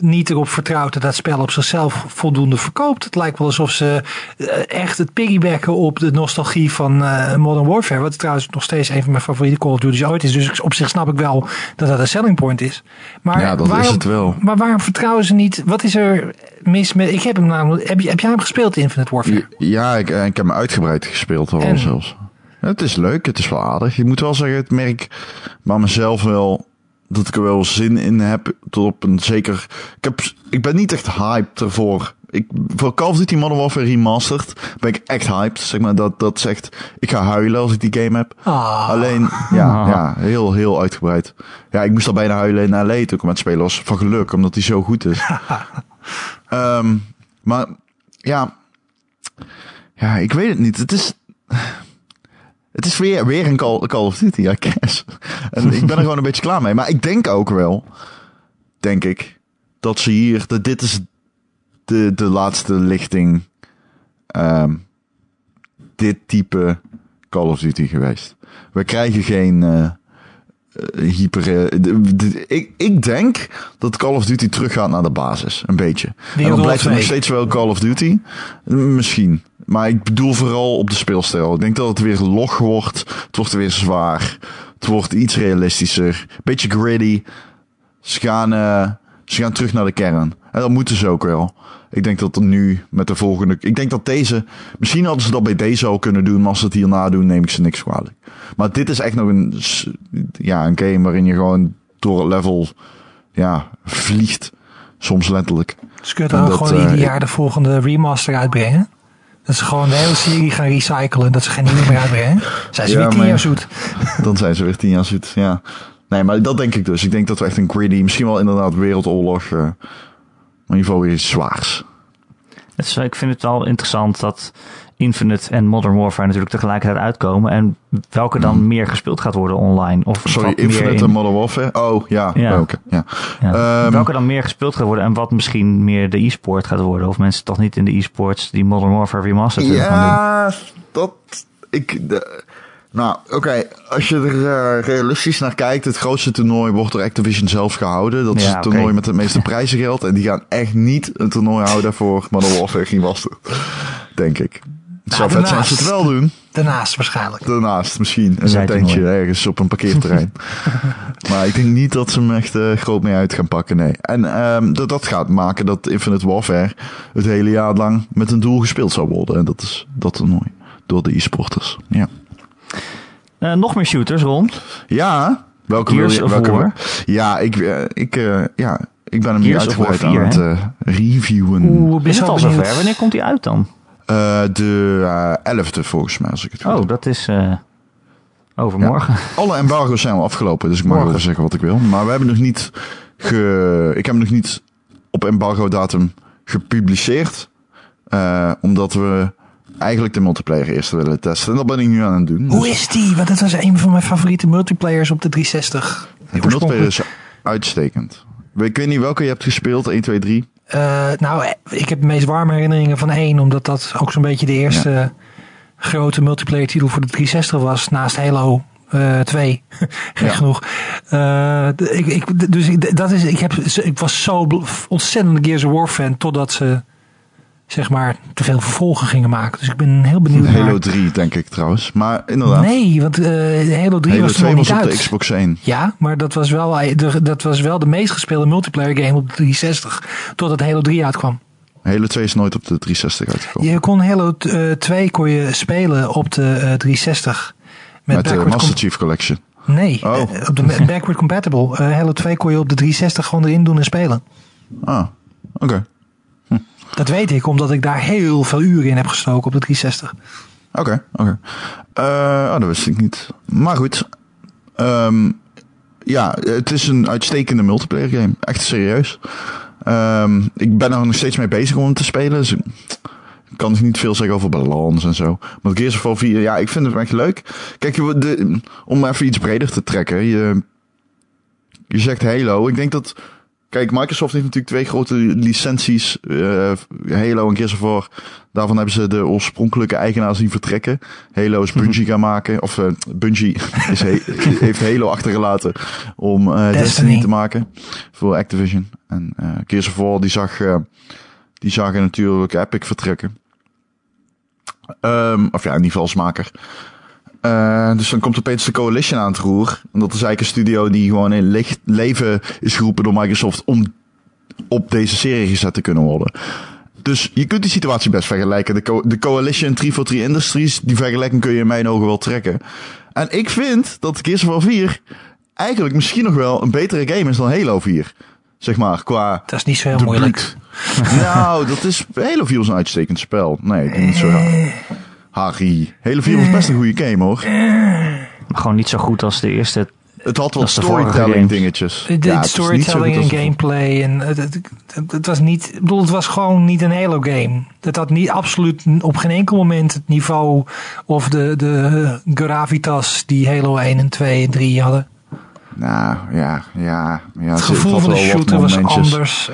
Speaker 3: niet erop vertrouwt dat dat spel op zichzelf voldoende verkoopt. Het lijkt wel alsof ze eh, echt het piggybacken op de nostalgie van eh, Modern Warfare. Wat trouwens nog steeds een van mijn favoriete Call of Duty's ooit is. Dus op zich snap ik wel dat dat een selling point is. Maar
Speaker 2: Ja, dat is
Speaker 3: waarom,
Speaker 2: het wel.
Speaker 3: Maar waarom vertrouwen ze niet? Wat is er mis met... Ik heb hem namelijk... Heb, je, heb jij hem gespeeld, Infinite Warfare?
Speaker 2: Ja, ik, eh, ik heb hem uitgebreid gespeeld al
Speaker 3: En?
Speaker 2: zelfs. Het is leuk, het is wel aardig. Ik moet wel zeggen, het merk maar mezelf wel dat ik er wel zin in heb. Tot op een zeker. Ik, heb, ik ben niet echt hyped ervoor. Ik, voor Call of Duty Modern Warfare Remastered ben ik echt hyped. Zeg maar, dat, dat zegt, ik ga huilen als ik die game heb.
Speaker 3: Ah.
Speaker 2: Alleen, ja, ja, heel, heel uitgebreid. Ja, ik moest al bijna huilen in LA toen ik met was. Van geluk, omdat hij zo goed is. Ehm, maar, ja. Ja, ik weet het niet. Het is... Het is weer, weer een Call, Call of Duty, I guess. En ik ben er gewoon een beetje klaar mee. Maar ik denk ook wel, denk ik, dat ze hier, dat dit is de, de laatste lichting, ehm, dit type Call of Duty geweest. We krijgen geen eh, eh, hyper... eh, ik, ik denk dat Call of Duty teruggaat naar de basis, een beetje. En dan blijft het nog
Speaker 3: 2.
Speaker 2: steeds wel Call of Duty. Misschien. Maar ik bedoel vooral op de speelstijl. Ik denk dat het weer log wordt. Het wordt weer zwaar. Het wordt iets realistischer. Beetje gritty. Ze gaan, eh, ze gaan terug naar de kern. En dat moeten ze ook wel. Ik denk dat er nu met de volgende... Ik denk dat deze... Misschien hadden ze dat bij deze al kunnen doen. Maar als ze het hierna doen, neem ik ze niks kwalijk. Maar dit is echt nog een, ja, een game waarin je gewoon door het level ja, vliegt. Soms letterlijk.
Speaker 3: Ze kunnen gewoon
Speaker 2: eh,
Speaker 3: ieder jaar de volgende remaster uitbrengen. Dat ze gewoon de hele serie gaan recyclen. Dat ze geen nieuwe meer uitbrengen. Zijn ze
Speaker 2: Ja,
Speaker 3: weer tien jaar zoet.
Speaker 2: Dan zijn ze weer tien jaar zoet, ja. Nee, maar dat denk ik dus. Ik denk dat we echt een gritty, misschien wel inderdaad wereldoorlog, eh, maar in ieder geval weer iets zwaars.
Speaker 1: Het is- ik vind het wel interessant dat Infinite en Modern Warfare natuurlijk tegelijkertijd uitkomen. En welke dan meer gespeeld gaat worden online. Of
Speaker 2: Hmm. Sorry, Infinite
Speaker 1: in-
Speaker 2: en Modern Warfare? Oh, ja,
Speaker 1: Ja.
Speaker 2: welke? Ja.
Speaker 1: ja,
Speaker 2: Ehm,
Speaker 1: welke dan meer gespeeld gaat worden. En wat misschien meer de e-sport gaat worden. Of mensen toch niet in de e-sports die Modern Warfare Remastered willen gaan doen.
Speaker 2: Ja, dat... Ik, de, nou, oké. Als je er eh, realistisch naar kijkt, het grootste toernooi wordt door Activision zelf gehouden. Dat is
Speaker 1: Ja,
Speaker 2: het toernooi met het meeste prijzengeld. En die gaan echt niet een toernooi houden voor Modern Warfare Remastered. Denk ik. Het zou vet zijn als ze het wel doen.
Speaker 3: Daarnaast waarschijnlijk.
Speaker 2: Daarnaast misschien een tentje ergens op een parkeerterrein. maar ik denk niet dat ze hem echt eh, groot mee uit gaan pakken, nee. En ehm, dat, dat gaat maken dat Infinite Warfare het hele jaar lang met een doel gespeeld zou worden. En dat is dat toernooi. Door de e-sporters. Ja.
Speaker 1: Eh, nog meer shooters rond.
Speaker 2: Ja, welke
Speaker 1: Gears
Speaker 2: wil je?
Speaker 1: of
Speaker 2: Welke. Ja, ik, eh, ik, eh, ja, ik ben hem
Speaker 1: Gears
Speaker 2: uitgebreid
Speaker 1: 4,
Speaker 2: aan het reviewen.
Speaker 3: Ben
Speaker 1: Is het al zover? Wanneer komt die uit dan?
Speaker 2: Eh, de eh, 11e volgens mij, als ik het goed
Speaker 1: Oh,
Speaker 2: heb.
Speaker 1: dat is eh, overmorgen.
Speaker 2: Alle embargo's zijn al afgelopen, dus ik mag wel zeggen wat ik wil. Maar we hebben nog niet ge... Ik heb hem nog niet op embargo datum gepubliceerd. eh, omdat we eigenlijk de multiplayer eerst willen testen. En dat ben ik nu aan het doen.
Speaker 3: Hoe
Speaker 2: Dus
Speaker 3: is die? Want dat was een van mijn favoriete multiplayers op de 360. Die
Speaker 2: de multiplayer is uitstekend. Ik weet niet welke je hebt gespeeld, 1, 2, 3.
Speaker 3: Eh, nou, ik heb de meest warme herinneringen van één, omdat dat ook zo'n beetje de eerste grote multiplayer titel voor de 360 was, naast Halo eh 2. Gek
Speaker 2: Ja.
Speaker 3: genoeg. Eh, ik, ik, dus ik, dat is, ik, heb, ik was zo ontzettend Gears of War fan, totdat ze zeg maar te veel vervolgen gingen maken. Dus ik ben heel benieuwd
Speaker 2: Halo
Speaker 3: naar...
Speaker 2: 3 denk ik trouwens. Maar inderdaad,
Speaker 3: Nee, want eh, Halo 3
Speaker 2: Halo
Speaker 3: was
Speaker 2: 2
Speaker 3: nog
Speaker 2: was
Speaker 3: niet
Speaker 2: op de. Xbox 1.
Speaker 3: Ja, maar dat was, wel, de, dat was wel de meest gespeelde multiplayer game op de 360. Totdat Halo 3 uitkwam.
Speaker 2: Halo 2 is nooit op de 360 uitgekomen.
Speaker 3: Je kon Halo eh, 2 kon je spelen op de eh, 360. Met,
Speaker 2: Met de Master Chief Collection.
Speaker 3: Nee,
Speaker 2: Oh.
Speaker 3: eh, op de backward compatible. Eh, Halo 2 kon je op de 360 gewoon erin doen en spelen.
Speaker 2: Ah, oké.
Speaker 3: Dat weet ik, omdat ik daar heel veel uren in heb gestoken op de 360.
Speaker 2: Oké, oké. Eh, oh, dat wist ik niet. Maar goed. Ehm, ja, het is een uitstekende multiplayer game. Echt serieus. Ehm, ik ben er nog steeds mee bezig om te spelen. Dus ik kan niet veel zeggen over balans en zo. Maar Gears of War 4, ja, ik vind het echt leuk. Kijk, om even iets breder te trekken. Je, je zegt Halo. Ik denk dat kijk, Microsoft heeft natuurlijk twee grote licenties. eh, Halo en Gears of War. Daarvan hebben ze de oorspronkelijke eigenaar zien vertrekken. Halo is Bungie gaan maken. Of eh, Bungie is he- heeft Halo achtergelaten om eh, Destiny.
Speaker 3: Destiny
Speaker 2: te maken. Voor Activision. En eh Gears of War die zag, die zagen natuurlijk Epic vertrekken. Ehm, of ja, in ieder geval als maker. Eh, dus dan komt opeens de Coalition aan het roer. En dat is eigenlijk een studio die gewoon in licht leven is geroepen door Microsoft om op deze serie gezet te kunnen worden. Dus je kunt die situatie best vergelijken. De, Co- de Coalition 343 Industries, die vergelijking kun je in mijn ogen wel trekken. En ik vind dat Gears of War 4 eigenlijk misschien nog wel een betere game is dan Halo 4. Zeg maar, qua
Speaker 3: Dat is niet zo heel moeilijk.
Speaker 2: nou, dat is... Halo 4 is een uitstekend spel. Nee, ik denk niet zo raar. Harry. Halo 4 was best een goede game hoor.
Speaker 1: Maar gewoon niet zo goed als de eerste.
Speaker 2: Het had
Speaker 1: vorige
Speaker 2: storytelling dingetjes.
Speaker 3: De,
Speaker 2: Ja, het is niet zo
Speaker 3: storytelling en gameplay. En het, het, het, het was niet, ik bedoel, het was gewoon niet een Halo game. Het had niet absoluut op geen enkel moment het niveau of de, de gravitas die Halo 1 en 2 en 3 hadden.
Speaker 2: Nou, ja, ja. ja
Speaker 3: Het gevoel van de shooter was anders.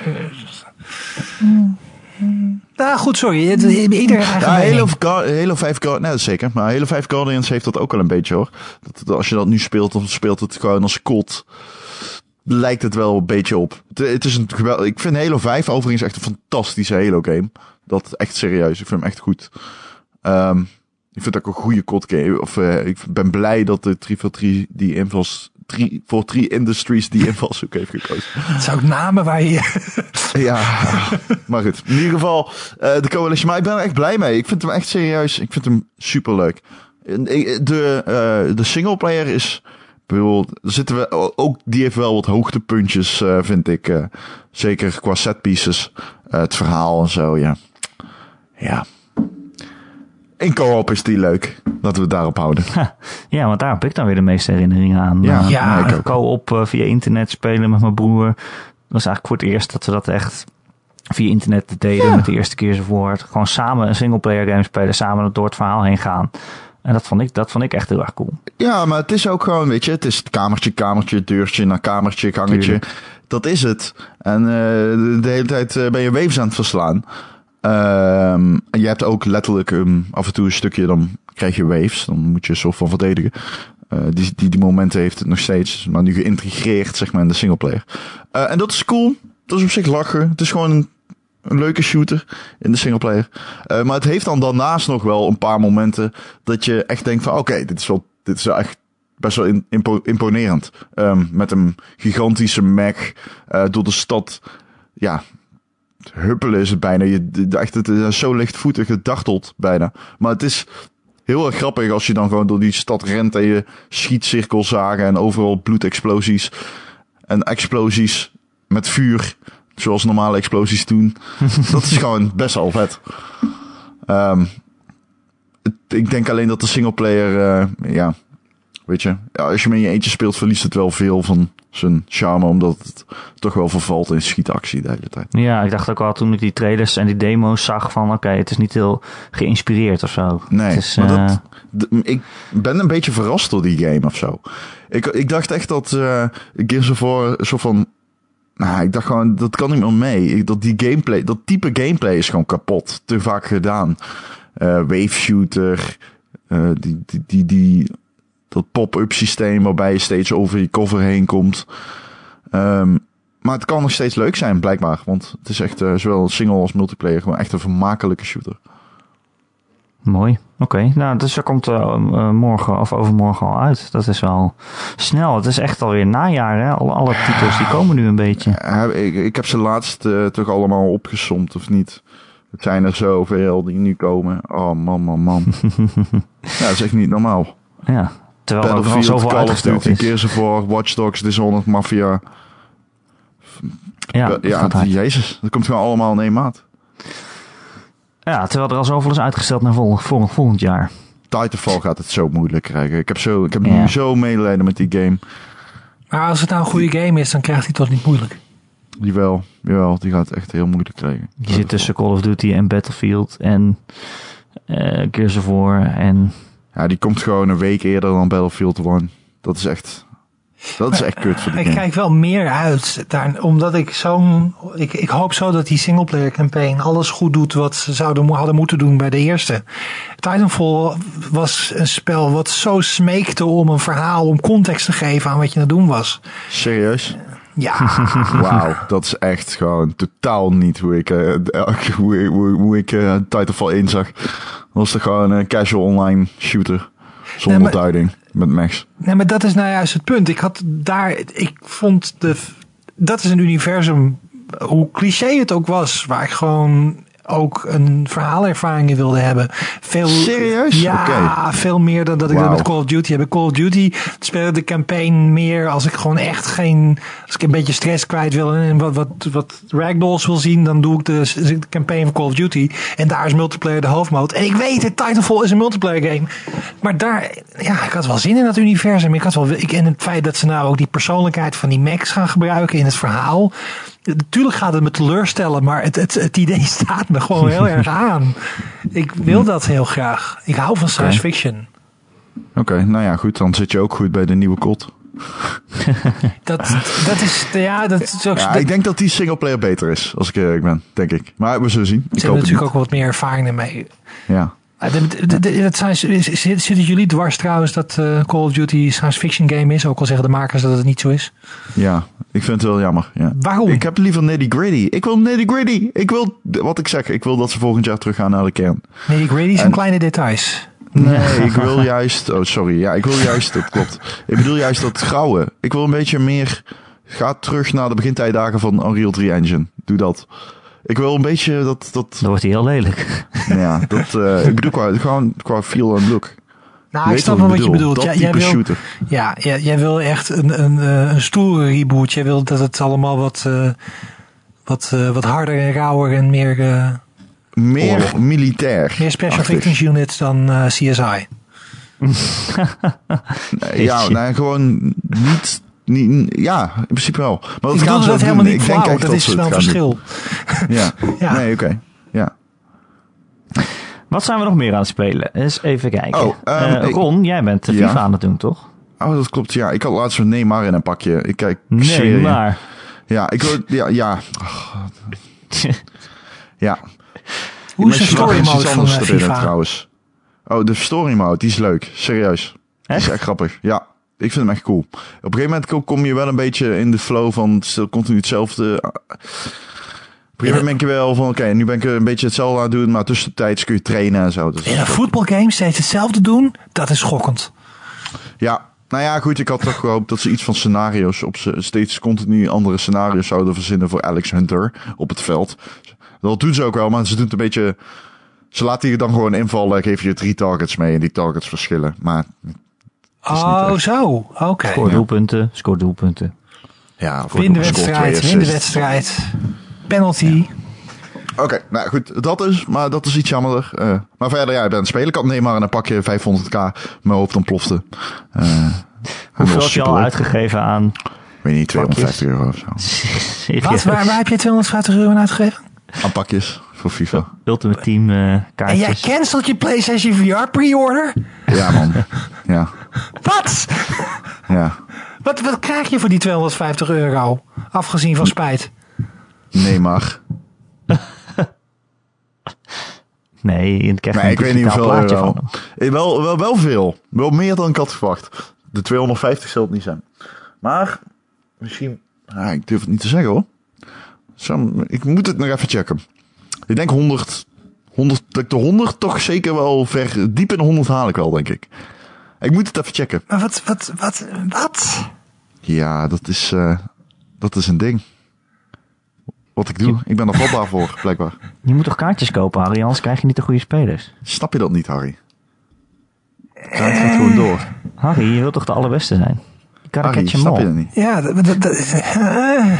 Speaker 3: Nou goed, sorry. Het, ieder
Speaker 2: Ja,
Speaker 3: mening.
Speaker 2: Halo, Ga- Halo 5 Guardians, is zeker. Maar Halo 5 Guardians heeft dat ook wel een beetje hoor. Dat, als je dat nu speelt, dan speelt het gewoon als kot. Lijkt het wel een beetje op. Het, het is een geweld. Ik vind Halo 5 overigens echt een fantastische Halo game. Dat echt serieus. Ik vind hem echt goed. Ehm, ik vind het ook een goede kot game. Of eh, ik ben blij dat de 343 die invals 3 voor 3 Industries die invalshoek heeft gekozen.
Speaker 3: Het zijn ook namen waar je...
Speaker 2: Ja, maar goed. In ieder geval, eh, de Coalition. Maar ik ben er echt blij mee. Ik vind hem echt serieus. Ik vind hem superleuk. Ik- De, eh de singleplayer is... bedoel, zitten we, ook die heeft wel wat hoogtepuntjes, eh, vind ik. eh, zeker qua setpieces. Eh, het verhaal en zo, ja. Ja. In co-op is die leuk. Laten we het daarop houden.
Speaker 1: Ja, want daar heb ik dan weer de meeste herinneringen aan.
Speaker 2: Ja,
Speaker 1: Eh,
Speaker 3: Ja,
Speaker 2: ik ook.
Speaker 1: co-op eh, via internet spelen met mijn broer. Dat was eigenlijk voor het eerst dat we dat echt via internet deden. Met de eerste keer voort. Gewoon samen een singleplayer game spelen. Samen door het verhaal heen gaan. En dat vond ik, dat vond ik echt heel erg cool.
Speaker 2: Ja, maar het is ook gewoon, weet je, het is kamertje, kamertje, deurtje naar kamertje, gangetje.
Speaker 1: Tuurlijk.
Speaker 2: Dat is het. En eh, de, hele tijd eh, ben je waves aan het verslaan. Ehm, je hebt ook letterlijk ehm, af en toe een stukje, dan krijg je waves. Dan moet je soort van verdedigen. Eh, die, die, die momenten heeft het nog steeds, maar nu geïntegreerd, zeg maar, in de singleplayer. Eh en dat is cool. Dat is op zich lachen. Het is gewoon een, leuke shooter in de singleplayer. Eh, maar het heeft dan daarnaast nog wel een paar momenten dat je echt denkt van, oké, dit is wel, dit is echt best wel imponerend. Ehm, met een gigantische Mac eh, door de stad. Ja, huppelen is het bijna. Je, echt, het is zo lichtvoetig, het dartelt bijna. Maar het is heel erg grappig als je dan gewoon door die stad rent en je schietcirkels zagen en overal bloedexplosies. En explosies met vuur, zoals normale explosies doen. dat is gewoon best wel vet. Ehm, het- ik denk alleen dat de singleplayer, eh ja, weet je, ja, als je in je eentje speelt, verliest het wel veel van zijn charme, omdat het toch wel vervalt in schietactie de hele tijd.
Speaker 1: Ja, ik dacht ook al toen ik die trailers en die demo's zag van oké, het is niet heel geïnspireerd of zo.
Speaker 2: Nee,
Speaker 1: is,
Speaker 2: maar
Speaker 1: eh,
Speaker 2: dat, d- ik ben een beetje verrast door die game of zo. Ik, ik dacht echt dat eh Gears of War soort van... Nou, ik dacht gewoon, dat kan niet meer mee. Dat die gameplay, dat type gameplay is gewoon kapot. Te vaak gedaan. Eh wave shooter, eh, die, die, die, die, dat pop-up systeem waarbij je steeds over je cover heen komt. Ehm, maar het kan nog steeds leuk zijn, blijkbaar. Want het is echt eh, zowel single als multiplayer gewoon echt een vermakelijke shooter.
Speaker 1: Mooi. Oké, nou, dus dat komt eh, eh, morgen of overmorgen al uit. Dat is wel snel. Het is echt alweer najaar, hè? Alle, alle titels die komen nu een beetje.
Speaker 2: Ik, ik heb ze laatst toch allemaal opgesomd, of niet? Het zijn er zoveel die nu komen. Oh man, man, man. ja, dat is echt niet normaal.
Speaker 1: Ja. Terwijl er ook al zoveel
Speaker 2: Call of Duty,
Speaker 1: is.
Speaker 2: Gears of War, Watch Dogs, Dishonored, Mafia.
Speaker 1: Ja,
Speaker 2: Ja, jezus. Dat komt gewoon allemaal in één maat.
Speaker 1: ja, terwijl er al zoveel is uitgesteld naar vol, vol- volgend jaar.
Speaker 2: Titanfall gaat het zo moeilijk krijgen. Ik heb, zo, ik heb
Speaker 1: Ja.
Speaker 2: nu zo medelijden met die game.
Speaker 3: Maar als het nou een goede game is, dan krijgt hij het toch niet moeilijk.
Speaker 2: Jawel, jawel, die gaat het echt heel moeilijk krijgen.
Speaker 1: Je zit tussen Call of Duty en Battlefield en eh Gears of War en...
Speaker 2: Ja, die komt gewoon een week eerder dan Battlefield 1. Dat is echt... Dat is echt kut voor de
Speaker 3: Ik
Speaker 2: game.
Speaker 3: kijk wel meer uit, daar, omdat ik zo'n. Ik, ik hoop zo dat die singleplayer campaign alles goed doet wat ze zouden hadden moeten doen bij de eerste. Titanfall was een spel wat zo smeekte om een verhaal, om context te geven aan wat je aan het doen was.
Speaker 2: Serieus?
Speaker 3: Ja,
Speaker 2: Wauw, dat is echt gewoon totaal niet hoe ik, eh, hoe, hoe, hoe ik eh, Titanfall 1 zag. Dat was toch gewoon een casual online shooter. Zonder
Speaker 3: Nee, maar-
Speaker 2: duiding. Met Max.
Speaker 3: nee, maar dat is nou juist het punt. Ik had daar, ik vond de, dat is een universum, hoe cliché het ook was, waar ik gewoon ook een verhaalervaring in wilde hebben. Veel,
Speaker 2: Serieus?
Speaker 3: Ja, veel meer dan dat ik dat
Speaker 2: Wauw.
Speaker 3: met Call of Duty heb. Call of Duty spelen de campaign meer als ik gewoon echt geen, als ik een beetje stress kwijt wil en wat, wat, wat ragdolls wil zien, dan doe ik de, de campaign van Call of Duty. En daar is multiplayer de hoofdmode. En ik weet het, Titanfall is een multiplayer game. Maar daar, ja, ik had wel zin in dat universum. Ik had wel, ik, en het feit dat ze nou ook die persoonlijkheid van die Max gaan gebruiken in het verhaal. Natuurlijk gaat het me teleurstellen, maar het, het, het idee staat me gewoon heel erg aan. Ik wil dat heel graag. Ik hou van science fiction.
Speaker 2: Oké, nou ja, goed. Dan zit je ook goed bij de nieuwe kot.
Speaker 3: Dat, dat is, ja, dat is ook.
Speaker 2: Ja,
Speaker 3: dat-
Speaker 2: ik denk dat die singleplayer beter is, als ik eerlijk ben. Denk ik. Maar we zullen zien. Ik
Speaker 3: ze
Speaker 2: hoop
Speaker 3: hebben
Speaker 2: het
Speaker 3: natuurlijk ook wat meer ervaring ermee.
Speaker 2: Ja.
Speaker 3: Ah, Dat zijn, zitten jullie dwars trouwens dat eh, Call of Duty science fiction game is? Ook al zeggen de makers dat het niet zo is.
Speaker 2: Ja, ik vind het wel jammer. Ja.
Speaker 3: Waarom?
Speaker 2: Ik heb liever nitty gritty. Ik wil nitty gritty. Ik wil, wat ik zeg, ik wil dat ze volgend jaar teruggaan naar de kern.
Speaker 3: Die grady zijn
Speaker 2: En-
Speaker 3: kleine details.
Speaker 2: Nee, ik wil juist, oh sorry, ja, ik wil juist, dat klopt. Ik bedoel juist dat grauwe. Ik wil een beetje meer, ga terug naar de begintijdagen van Unreal 3 Engine. Doe dat. Ik wil een beetje dat, dat,
Speaker 1: Dan wordt hij heel lelijk.
Speaker 2: ja, dat, eh, ik bedoel qua, gewoon qua feel en look.
Speaker 3: Nou,
Speaker 2: Je
Speaker 3: ik snap wel wat je
Speaker 2: bedoel.
Speaker 3: bedoelt.
Speaker 2: Dat
Speaker 3: Ja, jij, wil,
Speaker 2: shooter.
Speaker 3: ja, jij, jij wil echt een, een, eh, een stoere reboot. Jij wil dat het allemaal wat, eh, wat, eh, wat harder en rauwer en meer, eh,
Speaker 2: Meer
Speaker 3: Oorlog.
Speaker 2: militair.
Speaker 3: meer Special
Speaker 2: achtig.
Speaker 3: Victims Units dan eh, CSI.
Speaker 2: Nee, ja, nee, gewoon niet, niet, ja, in principe wel. Maar dat
Speaker 3: ik
Speaker 2: gaan ze
Speaker 3: dat helemaal
Speaker 2: doen.
Speaker 3: niet
Speaker 2: Ik denk echt
Speaker 3: Dat is wel een verschil.
Speaker 2: Ja.
Speaker 3: Ja.
Speaker 2: nee, oké. Ja.
Speaker 1: Wat zijn we nog meer aan het spelen? Eens even kijken.
Speaker 2: Oh, ehm,
Speaker 1: Eh, Ron, jij bent de
Speaker 2: Ja.
Speaker 1: FIFA aan het doen, toch?
Speaker 2: Oh, dat klopt. Ja, ik had laatst een Neymar in een pakje. Ik kijk
Speaker 1: maar.
Speaker 2: Ja, ik wil, ja, ja, ja.
Speaker 3: Hoe is de story mode van eh,
Speaker 2: erin,
Speaker 3: FIFA?
Speaker 2: trouwens. Oh, de story mode, die is leuk. Serieus. Die is
Speaker 1: echt
Speaker 2: grappig. Ja, ik vind hem echt cool. Op een gegeven moment kom- je wel een beetje in de flow van stil continu hetzelfde. Op een gegeven moment denk je wel van, oké, nu ben ik een beetje hetzelfde aan het doen, maar tussentijds kun je trainen en zo. Dus,
Speaker 3: In een voetbalgame steeds hetzelfde doen, dat is schokkend.
Speaker 2: ja, nou ja, goed, ik had toch gehoopt dat ze iets van scenario's op ze steeds continu andere scenario's zouden verzinnen voor Alex Hunter op het veld. Dat doen ze ook wel, maar ze doen het een beetje. Ze laten je dan gewoon invallen, geven je drie targets mee en die targets verschillen. Maar
Speaker 3: Oh,
Speaker 2: echt.
Speaker 3: zo. Oké.
Speaker 1: Scoor doelpunten, scoor doelpunten.
Speaker 2: ja,
Speaker 3: Win de wedstrijd, win de wedstrijd. Penalty.
Speaker 2: Oké, nou goed, dat is, maar dat is iets jammerder. Eh, maar verder, ja, ik ben aan het spelen. Had Neymar en een pakje 500k. Mijn hoofd ontplofte. Eh, hij
Speaker 1: Hoeveel heb je al uitgegeven aan...
Speaker 2: Ik weet niet, 250 euro of zo.
Speaker 3: Wat? Waar, waar heb je 250 euro aan uitgegeven?
Speaker 2: Aan pakjes voor FIFA.
Speaker 1: Ultimate Team eh,
Speaker 3: En jij
Speaker 1: kaartjes.
Speaker 3: cancelt je PlayStation VR pre-order?
Speaker 2: Ja, man. Ja,
Speaker 3: Wat?
Speaker 2: ja.
Speaker 3: wat? Wat krijg je voor die 250 euro? Afgezien van spijt.
Speaker 2: Neymar.
Speaker 1: Nee, je krijgt
Speaker 2: Nee,
Speaker 1: een
Speaker 2: ik weet niet hoeveel
Speaker 1: plaatje
Speaker 2: euro.
Speaker 1: van hem.
Speaker 2: Eh, Wel, wel, wel veel. Wel meer dan ik had verwacht. De 250 zal het niet zijn. Maar misschien... Ah, ik durf het niet te zeggen hoor. Zo, ik moet het nog even checken. Ik denk 100... 100 dat ik de 100 toch zeker wel ver... Diep in de 100 haal ik wel, denk ik. Ik moet het even checken.
Speaker 3: Maar wat, wat, wat, wat?
Speaker 2: Ja, dat is... eh, dat is een ding. Wat ik doe. Ik ben er vatbaar voor, blijkbaar.
Speaker 1: Je moet toch kaartjes kopen, Harry, anders krijg je niet de goede spelers.
Speaker 2: Snap je dat niet, Harry? Ja, het gaat gewoon door.
Speaker 1: Harry, je wilt toch de allerbeste zijn? Je kan
Speaker 2: snap je dat niet?
Speaker 3: Ja, dat, dat, dat- eh.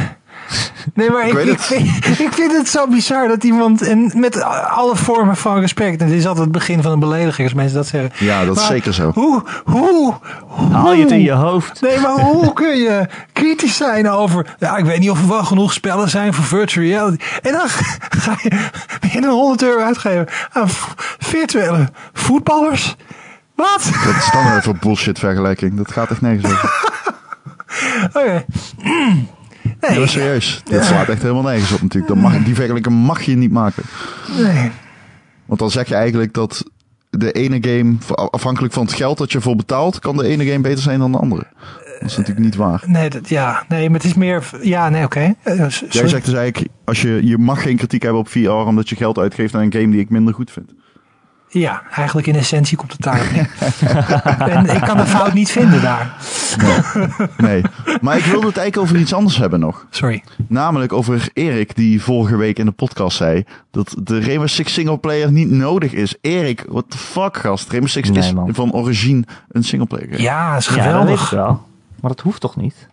Speaker 3: Nee, maar ik,
Speaker 2: weet
Speaker 3: ik,
Speaker 2: het.
Speaker 3: vind, ik vind het zo bizar dat iemand, en met alle vormen van respect, en dit is altijd het begin van een belediging als mensen dat zeggen.
Speaker 2: Ja, dat is zeker zo.
Speaker 3: Hoe, hoe, hoe,
Speaker 1: Haal je het in je hoofd?
Speaker 3: Nee, maar hoe kun je kritisch zijn over, ja, ik weet niet of er wel genoeg spellen zijn voor virtual reality. En dan ga je binnen 100 euro uitgeven aan virtuele voetballers. Wat?
Speaker 2: Dat is dan weer voor bullshit vergelijking. Dat gaat echt nergens over.
Speaker 3: Oké.
Speaker 2: Nee, serieus. Dit slaat echt helemaal nergens op natuurlijk. Dan mag, die vergelijking mag je niet maken.
Speaker 3: nee.
Speaker 2: Want dan zeg je eigenlijk dat de ene game, afhankelijk van het geld dat je voor betaalt, kan de ene game beter zijn dan de andere. Dat is natuurlijk niet waar.
Speaker 3: Nee, dat, ja, nee, maar het is meer. Ja, nee, oké. Eh,
Speaker 2: Jij zegt dus eigenlijk, als je, je mag geen kritiek hebben op VR omdat je geld uitgeeft aan een game die ik minder goed vind.
Speaker 3: Ja, eigenlijk in essentie komt het daarop neer. en ik kan de fout niet vinden daar.
Speaker 2: Nee. Maar ik wilde het eigenlijk over iets anders hebben nog.
Speaker 3: Sorry.
Speaker 2: Namelijk over Erik, die vorige week in de podcast zei dat de Rainbow Six singleplayer niet nodig is. Erik, what the fuck gast? Rainbow Six
Speaker 1: Nee,
Speaker 2: is
Speaker 1: man.
Speaker 2: van origine een singleplayer.
Speaker 3: Ja, is
Speaker 1: Ja, dat
Speaker 3: geweldig.
Speaker 1: wel. Maar dat hoeft toch niet?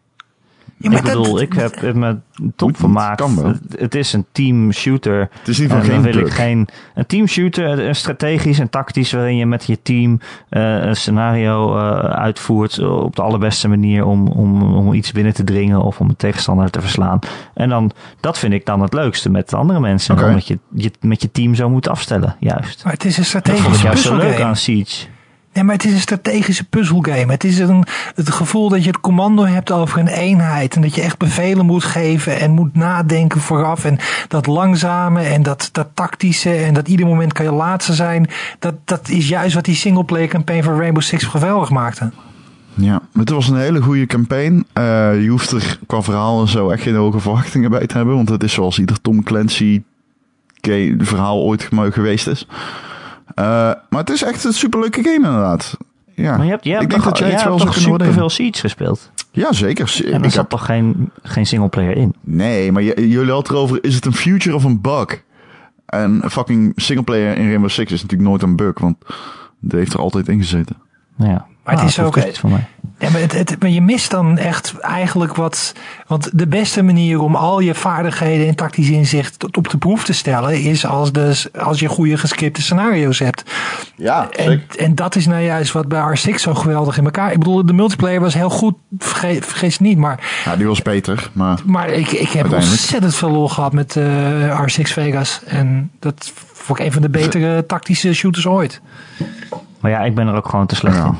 Speaker 3: Ja,
Speaker 1: ik
Speaker 3: dat-
Speaker 1: bedoel, ik heb het me
Speaker 2: Moet
Speaker 1: top
Speaker 2: niet,
Speaker 1: vermaakt.
Speaker 2: wel.
Speaker 1: Het, is een team shooter.
Speaker 2: Het is in
Speaker 1: En
Speaker 2: geval
Speaker 1: dan
Speaker 2: geen
Speaker 1: wil ik geen een team shooter, een strategisch en tactisch waarin je met je team eh, een scenario eh, uitvoert op de allerbeste manier om, om, om iets binnen te dringen of om een tegenstander te verslaan. En dan dat vind ik dan het leukste met andere mensen, omdat je, je met je team zo moet afstellen, juist.
Speaker 3: Maar het is een
Speaker 1: Dat vond ik juist zo leuk aan Siege.
Speaker 3: Nee, maar het is een strategische puzzelgame. Het is een, het gevoel dat je het commando hebt over een eenheid. En dat je echt bevelen moet geven en moet nadenken vooraf. En dat langzame en dat, dat tactische en dat ieder moment kan je laatste zijn. Dat, dat is juist wat die singleplayer campaign van Rainbow Six geweldig maakte.
Speaker 2: Ja, het was een hele goede campaign. Eh, je hoeft er qua verhaal en zo echt geen hoge verwachtingen bij te hebben. Want het is zoals ieder Tom Clancy verhaal ooit geweest is. Eh, maar het is echt een superleuke game inderdaad. Ja,
Speaker 1: Maar je hebt, je hebt
Speaker 2: ik denk
Speaker 1: toch,
Speaker 2: dat jij het wel
Speaker 1: hebt toch
Speaker 2: waarderen.
Speaker 1: superveel Siege gespeeld.
Speaker 2: Ja, zeker.
Speaker 1: En er
Speaker 2: Ik
Speaker 1: zat
Speaker 2: heb,
Speaker 1: toch geen, geen singleplayer in?
Speaker 2: nee, maar jullie hadden erover, is het een future of een bug? En fucking singleplayer in Rainbow Six is natuurlijk nooit een bug, want die heeft er altijd in gezeten.
Speaker 1: Ja.
Speaker 3: Maar het
Speaker 1: Ah,
Speaker 3: is ook-
Speaker 1: dus voor mij.
Speaker 3: Ja, maar, het, het, maar je mist dan echt eigenlijk wat. Want de beste manier om al je vaardigheden en tactisch inzicht tot op de proef te stellen. is als, de, als je goede gescripte scenario's hebt.
Speaker 2: Ja,
Speaker 3: En, en dat is nou juist wat bij R6 zo geweldig in elkaar. Ik bedoel, de multiplayer was heel goed, vergeet, niet. Maar,
Speaker 2: Ja, die was beter, maar
Speaker 3: maar ik, ik heb ontzettend veel lol gehad met eh, R6 Vegas. En dat vond ik een van de betere tactische shooters ooit.
Speaker 1: Maar ja, ik ben er ook gewoon te slecht
Speaker 2: Ja.
Speaker 1: in.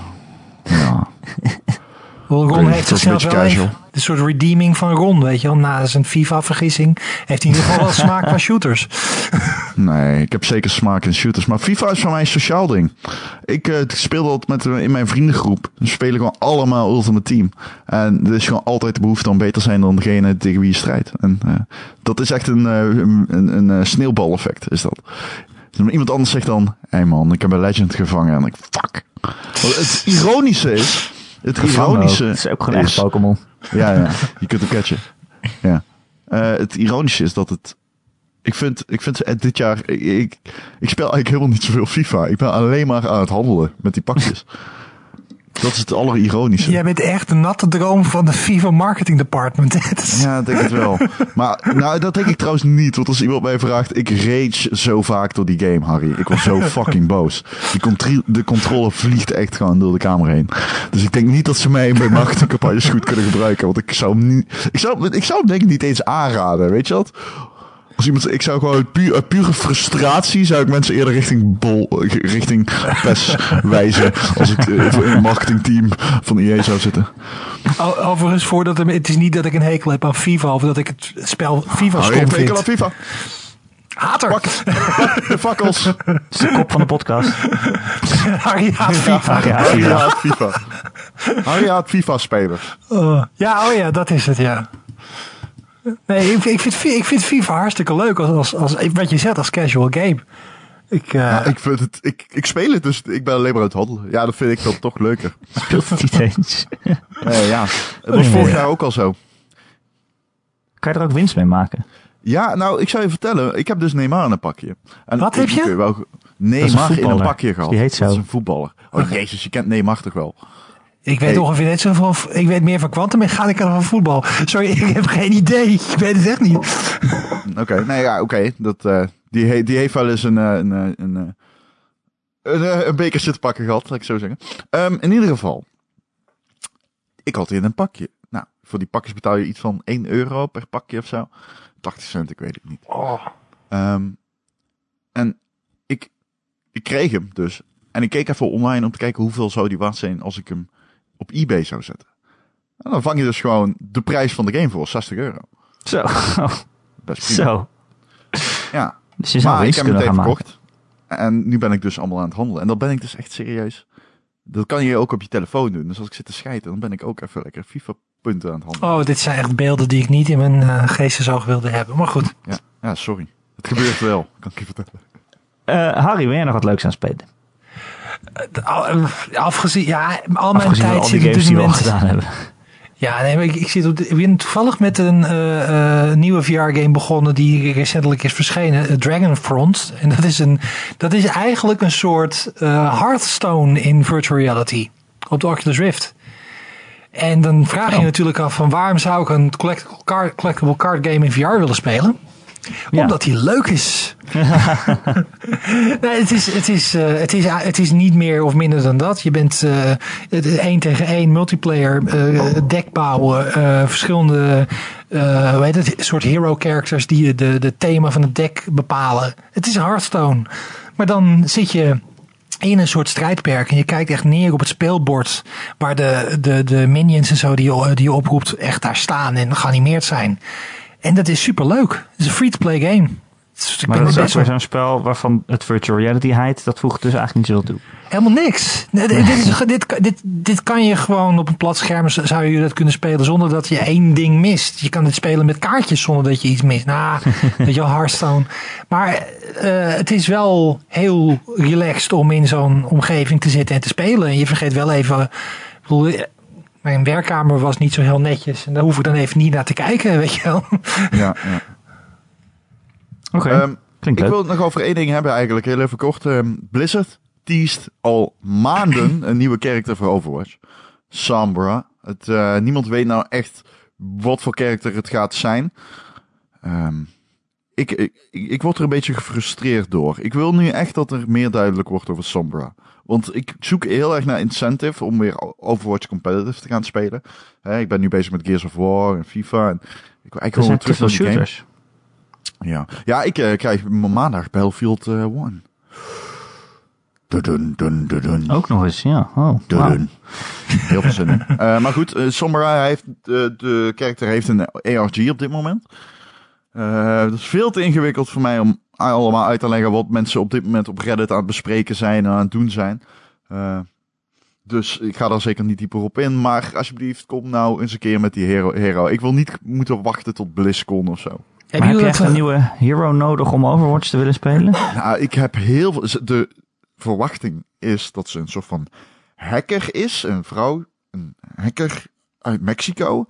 Speaker 2: Ja.
Speaker 3: Ron heeft
Speaker 2: dat een
Speaker 3: zichzelf wel even, de soort redeeming van Ron, weet je wel. Na zijn FIFA-vergissing heeft hij in ieder geval wel smaak qua shooters.
Speaker 2: Nee, ik heb zeker smaak in shooters. Maar FIFA is voor mij een sociaal ding. Ik eh, speelde altijd met, in mijn vriendengroep. We spelen gewoon allemaal Ultimate Team. En er is gewoon altijd de behoefte om beter te zijn dan degene tegen wie je strijdt. En eh, dat is echt een, eh, een, een, een eh, sneeuwbaleffect, is dat. Dus als iemand anders zegt dan, hé hey man, ik heb een legend gevangen. En ik, fuck. Het ironische is, het ironische
Speaker 1: Het is ook gewoon echt Pokémon.
Speaker 2: ja, ja, je kunt hem catchen. Ja. Eh, het ironische is dat het. Ik vind, ik vind dit jaar. Ik, ik, ik speel eigenlijk helemaal niet zoveel FIFA. Ik ben alleen maar aan het handelen met die pakjes. Dat is het allerironische.
Speaker 3: Jij bent echt de natte droom van de FIFA Marketing Department.
Speaker 2: Ja, ik denk het wel. Maar nou, dat denk ik trouwens niet. Want als iemand mij vraagt, ik rage zo vaak door die game, Harry. Ik was zo fucking boos. Die de controle vliegt echt gewoon door de kamer heen. Dus ik denk niet dat ze mij in mijn marketingcampagnes goed kunnen gebruiken. Want ik zou hem niet, ik zou, ik zou hem denk ik niet eens aanraden. Weet je wat? Als iemand, ik zou gewoon uit puur, uit pure frustratie zou ik mensen eerder richting bol, richting PES wijzen. Als ik eh, in een marketingteam van EA zou zitten.
Speaker 3: Overigens, voordat het, het is niet dat ik een hekel heb aan FIFA of dat ik het spel FIFA
Speaker 2: Harry
Speaker 3: stom
Speaker 2: een hekel aan
Speaker 3: vind.
Speaker 2: FIFA.
Speaker 3: Hater!
Speaker 2: Pak, pak de fakkels.
Speaker 1: Dat is de kop van de podcast.
Speaker 3: Harry haat FIFA.
Speaker 1: Ja,
Speaker 2: Harry haat FIFA. Harry haat FIFA-spelers.
Speaker 3: Oh, ja, oh ja, dat is het, ja. Nee, ik, ik, vind, ik vind FIFA hartstikke leuk als, als, als wat je zegt als casual game. Ik, eh,
Speaker 2: Ja, ik, vind het, ik, ik speel het dus, ik ben alleen maar het handelen. Ja, dat vind ik dan toch leuker.
Speaker 1: Speelt het niet eens.
Speaker 2: Nee, ja, het was vorig jaar ook al zo.
Speaker 1: Kan je er ook winst mee maken?
Speaker 2: Ja, nou, ik zou je vertellen, ik heb dus Neymar in een pakje. En
Speaker 3: Wat heb je?
Speaker 2: Wel,
Speaker 1: Dat
Speaker 2: Neymar in een pakje gehad.
Speaker 1: Die heet zo.
Speaker 2: Dat is een voetballer. Oh jezus, je kent Neymar toch wel?
Speaker 3: Ik weet
Speaker 2: Hey.
Speaker 3: ongeveer net zoveel. Ik weet meer van kwantummechanica dan van voetbal. Sorry, ik heb geen idee. Ik weet het echt niet.
Speaker 2: Oké, nee, ja, oké. Dat, eh, die, he- die heeft wel eens een, eh, een, eh, een, eh, een, een beker zitten pakken gehad, laat ik zo zeggen. Ehm, in ieder geval, ik had in een pakje. Nou, voor die pakjes betaal je iets van 1 euro per pakje of zo. 80 cent, ik weet het niet.
Speaker 3: Oh,
Speaker 2: Ehm, en ik, ik kreeg hem dus. En ik keek even online om te kijken hoeveel zou die waard zijn als ik hem op eBay zou zetten. En dan vang je dus gewoon de prijs van de game voor, 60 euro.
Speaker 1: Zo.
Speaker 2: Best prima.
Speaker 1: Zo.
Speaker 2: Ja,
Speaker 1: Dus je zou
Speaker 2: maar ik heb meteen verkocht. En nu ben ik dus allemaal aan het handelen. En dat ben ik dus echt serieus. Dat kan je ook op je telefoon doen. Dus als ik zit te schijten, dan ben ik ook even lekker FIFA-punten aan het handelen.
Speaker 3: Oh, dit zijn echt beelden die ik niet in mijn uh, geestesoog wilde hebben. Maar goed.
Speaker 2: Ja, ja, sorry. Het gebeurt wel, kan ik je vertellen.
Speaker 1: Eh, Harry, wil jij nog wat leuks aan spelen?
Speaker 3: Al- Afgezien, ja, al mijn
Speaker 1: Afgezien
Speaker 3: tijd zit op
Speaker 1: games
Speaker 3: dit moment.
Speaker 1: gedaan hebben.
Speaker 3: Ja, nee, maar ik, ik, zit op de- ik ben toevallig met een eh, eh, nieuwe VR-game begonnen die recentelijk is verschenen, eh, Dragonfront. En dat is, een, dat is eigenlijk een soort Hearthstone in virtual reality op de Oculus Rift. En dan vraag je je
Speaker 1: Oh.
Speaker 3: natuurlijk af van waarom zou ik een collectible card, collectible card game in VR willen spelen? Omdat die leuk is. nee, het, is, het, is, eh, het, is, het is niet meer of minder dan dat. Je bent eh, één tegen één multiplayer, eh deck bouwen, verschillende heet het, soort hero characters die de, de thema van het deck bepalen. Het is Hearthstone. Maar dan zit je in een soort strijdperk en je kijkt echt neer op het speelbord waar de, de, de minions en zo die je, die je oproept echt daar staan en geanimeerd zijn. En dat is super leuk. Het is een free-to-play game. Dus
Speaker 1: Maar dat is ook
Speaker 3: best
Speaker 1: weer
Speaker 3: wel-
Speaker 1: zo'n spel waarvan het virtual reality heet. Dat voegt dus eigenlijk niet zoveel toe.
Speaker 3: Helemaal niks. Nee, dit, is, dit, dit, dit kan je gewoon op een plat scherm, zou je dat kunnen spelen zonder dat je één ding mist. Je kan het spelen met kaartjes zonder dat je iets mist. Nou, weet je Hearthstone. Maar eh, het is wel heel relaxed om in zo'n omgeving te zitten en te spelen. En je vergeet wel even, ik bedoel, mijn werkkamer was niet zo heel netjes. En daar hoef ik dan even niet naar te kijken, weet je wel.
Speaker 2: Ja, ja.
Speaker 1: Oké,
Speaker 2: Ehm, ik
Speaker 1: leuk.
Speaker 2: wil het nog over één ding hebben eigenlijk, heel even kort. Ehm, Blizzard teased al maanden een nieuwe karakter voor Overwatch. Sombra. Het, eh, niemand weet nou echt wat voor karakter het gaat zijn. Ehm, ik, ik, ik ik word er een beetje gefrustreerd door. Ik wil nu echt dat er meer duidelijk wordt over Sombra. Want ik zoek heel erg naar incentive om weer Overwatch competitive te gaan spelen. Hè, ik ben nu bezig met Gears of War en FIFA. En ik wil eigenlijk gewoon terug naar game.
Speaker 1: shooters.
Speaker 2: Ja, ja ik eh, krijg ma- maandag Battlefield eh 1. Dun, dun, dun, dun.
Speaker 1: Ook nog eens, ja. Oh.
Speaker 2: Heel veel zin in. Eh, maar goed, Sombra hij heeft, de, de karakter heeft een ARG op dit moment. Eh dat is veel te ingewikkeld voor mij om allemaal uit te leggen wat mensen op dit moment op Reddit aan het bespreken zijn en aan het doen zijn. Eh, dus ik ga daar zeker niet dieper op in. Maar alsjeblieft, kom nou eens een keer met die hero. hero. Ik wil niet moeten wachten tot BlizzCon of zo.
Speaker 3: Heb
Speaker 1: Maar heb je
Speaker 3: jullie
Speaker 1: echt een nieuwe hero nodig om Overwatch te willen spelen?
Speaker 2: Nou, ik heb heel veel. De verwachting is dat ze een soort van hacker is. Een vrouw, een hacker uit Mexico.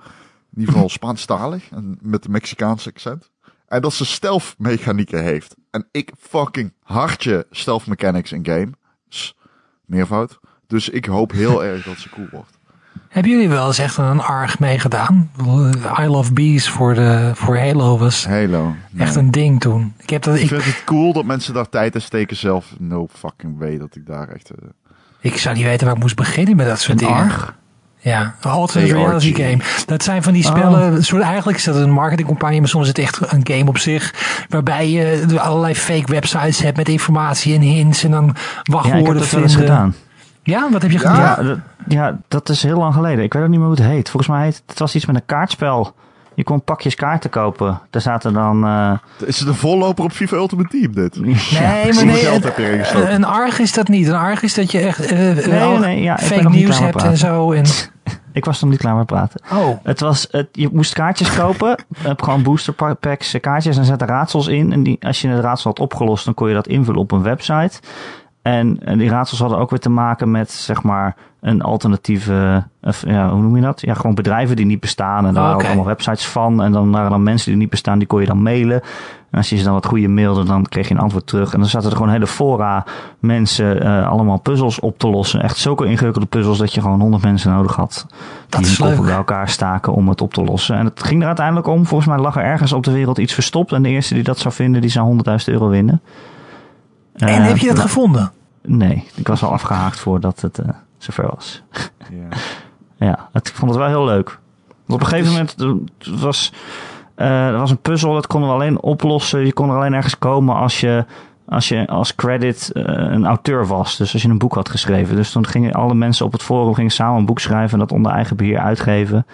Speaker 2: In ieder geval Spaanstalig. En met een Mexicaanse accent. En dat ze stealth mechanieken heeft. En ik fucking hartje stealth mechanics in games. Meervoud. Dus ik hoop heel erg dat ze cool wordt.
Speaker 3: Hebben jullie wel eens echt een ARG meegedaan? I Love Bees voor, de, voor Halo was
Speaker 2: Halo. Nee.
Speaker 3: echt een ding toen. Ik heb dat,
Speaker 2: Ik
Speaker 3: ik,
Speaker 2: vind het cool dat mensen daar tijd in steken zelf. No fucking way dat ik daar echt... eh,
Speaker 3: ik zou niet weten waar ik moest beginnen met dat soort
Speaker 1: Een
Speaker 3: dingen.
Speaker 1: ARG?
Speaker 3: Ja, een alternate reality game. Dat zijn van die spellen, een soort, eigenlijk is dat een marketingcampagne, maar soms is het echt een game op zich. Waarbij je allerlei fake websites hebt met informatie en hints en dan
Speaker 1: Ja, ik heb
Speaker 3: wachtwoorden
Speaker 1: dat eens
Speaker 3: vinden.
Speaker 1: gedaan.
Speaker 3: Ja, wat heb je
Speaker 2: Ja?
Speaker 3: gedaan?
Speaker 1: Ja, dat, ja, dat is heel lang geleden. Ik weet ook niet meer hoe het heet. Volgens mij heet het was iets met een kaartspel. Je kon pakjes kaarten kopen. Daar zaten dan... eh,
Speaker 2: Is het een volloper op FIFA Ultimate Team dit?
Speaker 3: Nee, maar nee,
Speaker 2: heb
Speaker 3: een ARG is dat niet. Een ARG is dat je echt
Speaker 1: Nee,
Speaker 3: al
Speaker 1: nee, ja, ik ben
Speaker 3: fake nieuws hebt en zo. En,
Speaker 1: ik was nog niet klaar met praten.
Speaker 3: oh,
Speaker 1: Het was, het, je moest kaartjes kopen. Je hebt gewoon booster pa- packs, kaartjes en zetten raadsels in. En die, als je het raadsel had opgelost, dan kon je dat invullen op een website. En, en die raadsels hadden ook weer te maken met, zeg maar, een alternatieve, of, ja, hoe noem je dat? Ja, gewoon bedrijven die niet bestaan. En daar waren ook
Speaker 3: Oké.
Speaker 1: allemaal websites van. En dan waren er dan mensen die niet bestaan, die kon je dan mailen. En als je ze dan wat goede mailde, dan kreeg je een antwoord terug. En dan zaten er gewoon hele fora mensen eh, allemaal puzzels op te lossen. Echt zulke ingewikkelde puzzels dat je gewoon honderd mensen nodig had.
Speaker 3: Dat
Speaker 1: die hun koppen bij elkaar staken om het op te lossen. En het ging er uiteindelijk om. Volgens mij lag er ergens op de wereld iets verstopt. En de eerste die dat zou vinden, die zou 100.000 euro winnen.
Speaker 3: En
Speaker 1: Eh,
Speaker 3: heb je dat gevonden?
Speaker 1: Nee, ik was al afgehaakt voordat het eh, zover was.
Speaker 2: Ja.
Speaker 1: Ja, het, ik vond het wel heel leuk. Want op een gegeven moment eh, het was, eh, er was een puzzel, dat konden we alleen oplossen. Je kon er alleen ergens komen als je als je als credit een auteur was. Dus als je een boek had geschreven. Dus dan gingen alle mensen op het forum gingen samen een boek schrijven en dat onder eigen beheer uitgeven.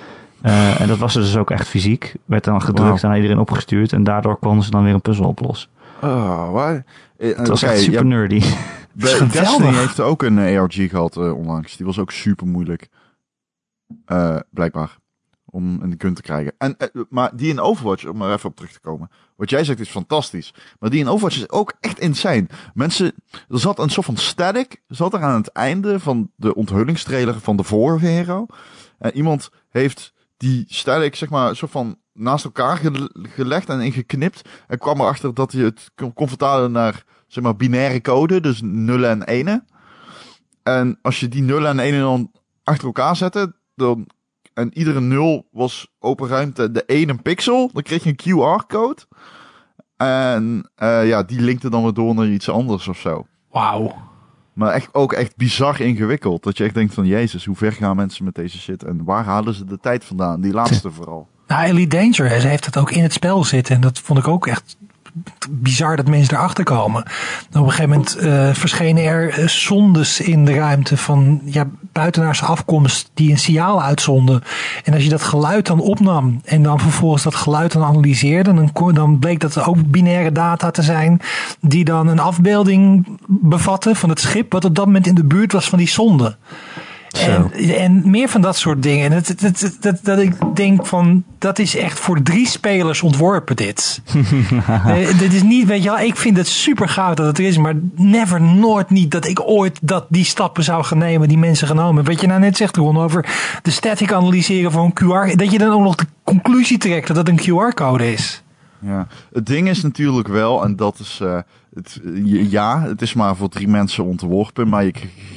Speaker 1: Eh, en dat was dus ook echt fysiek. Werd dan gedrukt
Speaker 2: Wauw.
Speaker 1: en aan iedereen opgestuurd. En daardoor konden ze dan weer een puzzel oplossen.
Speaker 2: Oh, waar? Eh,
Speaker 1: Het was echt super
Speaker 2: ja,
Speaker 1: nerdy.
Speaker 2: Destiny heeft ook een eh, ARG gehad eh, onlangs. Die was ook super moeilijk. Blijkbaar. Om een gun te krijgen. En, maar die in Overwatch, om er even op terug te komen. Wat jij zegt is fantastisch. Maar die in Overwatch is ook echt insane. Mensen, er zat een soort van static. Zat er aan het einde van de onthullingstrailer van de vorige hero. En iemand heeft die static, zeg maar, een soort van naast elkaar gele- gelegd en ingeknipt. En kwam erachter dat hij het vertalen naar, zeg maar, binaire code. Dus nullen en enen. En als je die nullen en enen dan achter elkaar zette, dan, en iedere nul was open ruimte de 1 een pixel, dan kreeg je een QR-code. En eh, ja, die linkte dan weer door naar iets anders of zo.
Speaker 3: Wauw.
Speaker 2: Maar echt, ook echt bizar ingewikkeld. Dat je echt denkt van, jezus, hoe ver gaan mensen met deze shit? En waar halen ze de tijd vandaan? Die laatste vooral.
Speaker 3: Nou, Elite Dangerous heeft het ook in het spel zitten. En dat vond ik ook echt bizar dat mensen erachter komen. Op een gegeven moment eh, verschenen er eh, zondes in de ruimte van ja, buitenaardse afkomst die een signaal uitzonden. En als je dat geluid dan opnam en dan vervolgens dat geluid dan analyseerde, dan, dan bleek dat ook binaire data te zijn die dan een afbeelding bevatten van het schip wat op dat moment in de buurt was van die zonde. En, en meer van dat soort dingen. Dat, dat, dat, dat, dat ik denk van, dat is echt voor drie spelers ontworpen dit. Eh, dit is niet, weet je wel, ik vind het super gaaf dat het er is, maar never, nooit niet dat ik ooit dat die stappen zou gaan nemen die mensen genomen hebben. Wat je nou net zegt, Ron, over de static analyseren van een QR, dat je dan ook nog de conclusie trekt dat het een QR-code is.
Speaker 2: Ja, het ding is natuurlijk wel, en dat is, eh, het, je- ja, het is maar voor drie mensen ontworpen, maar je,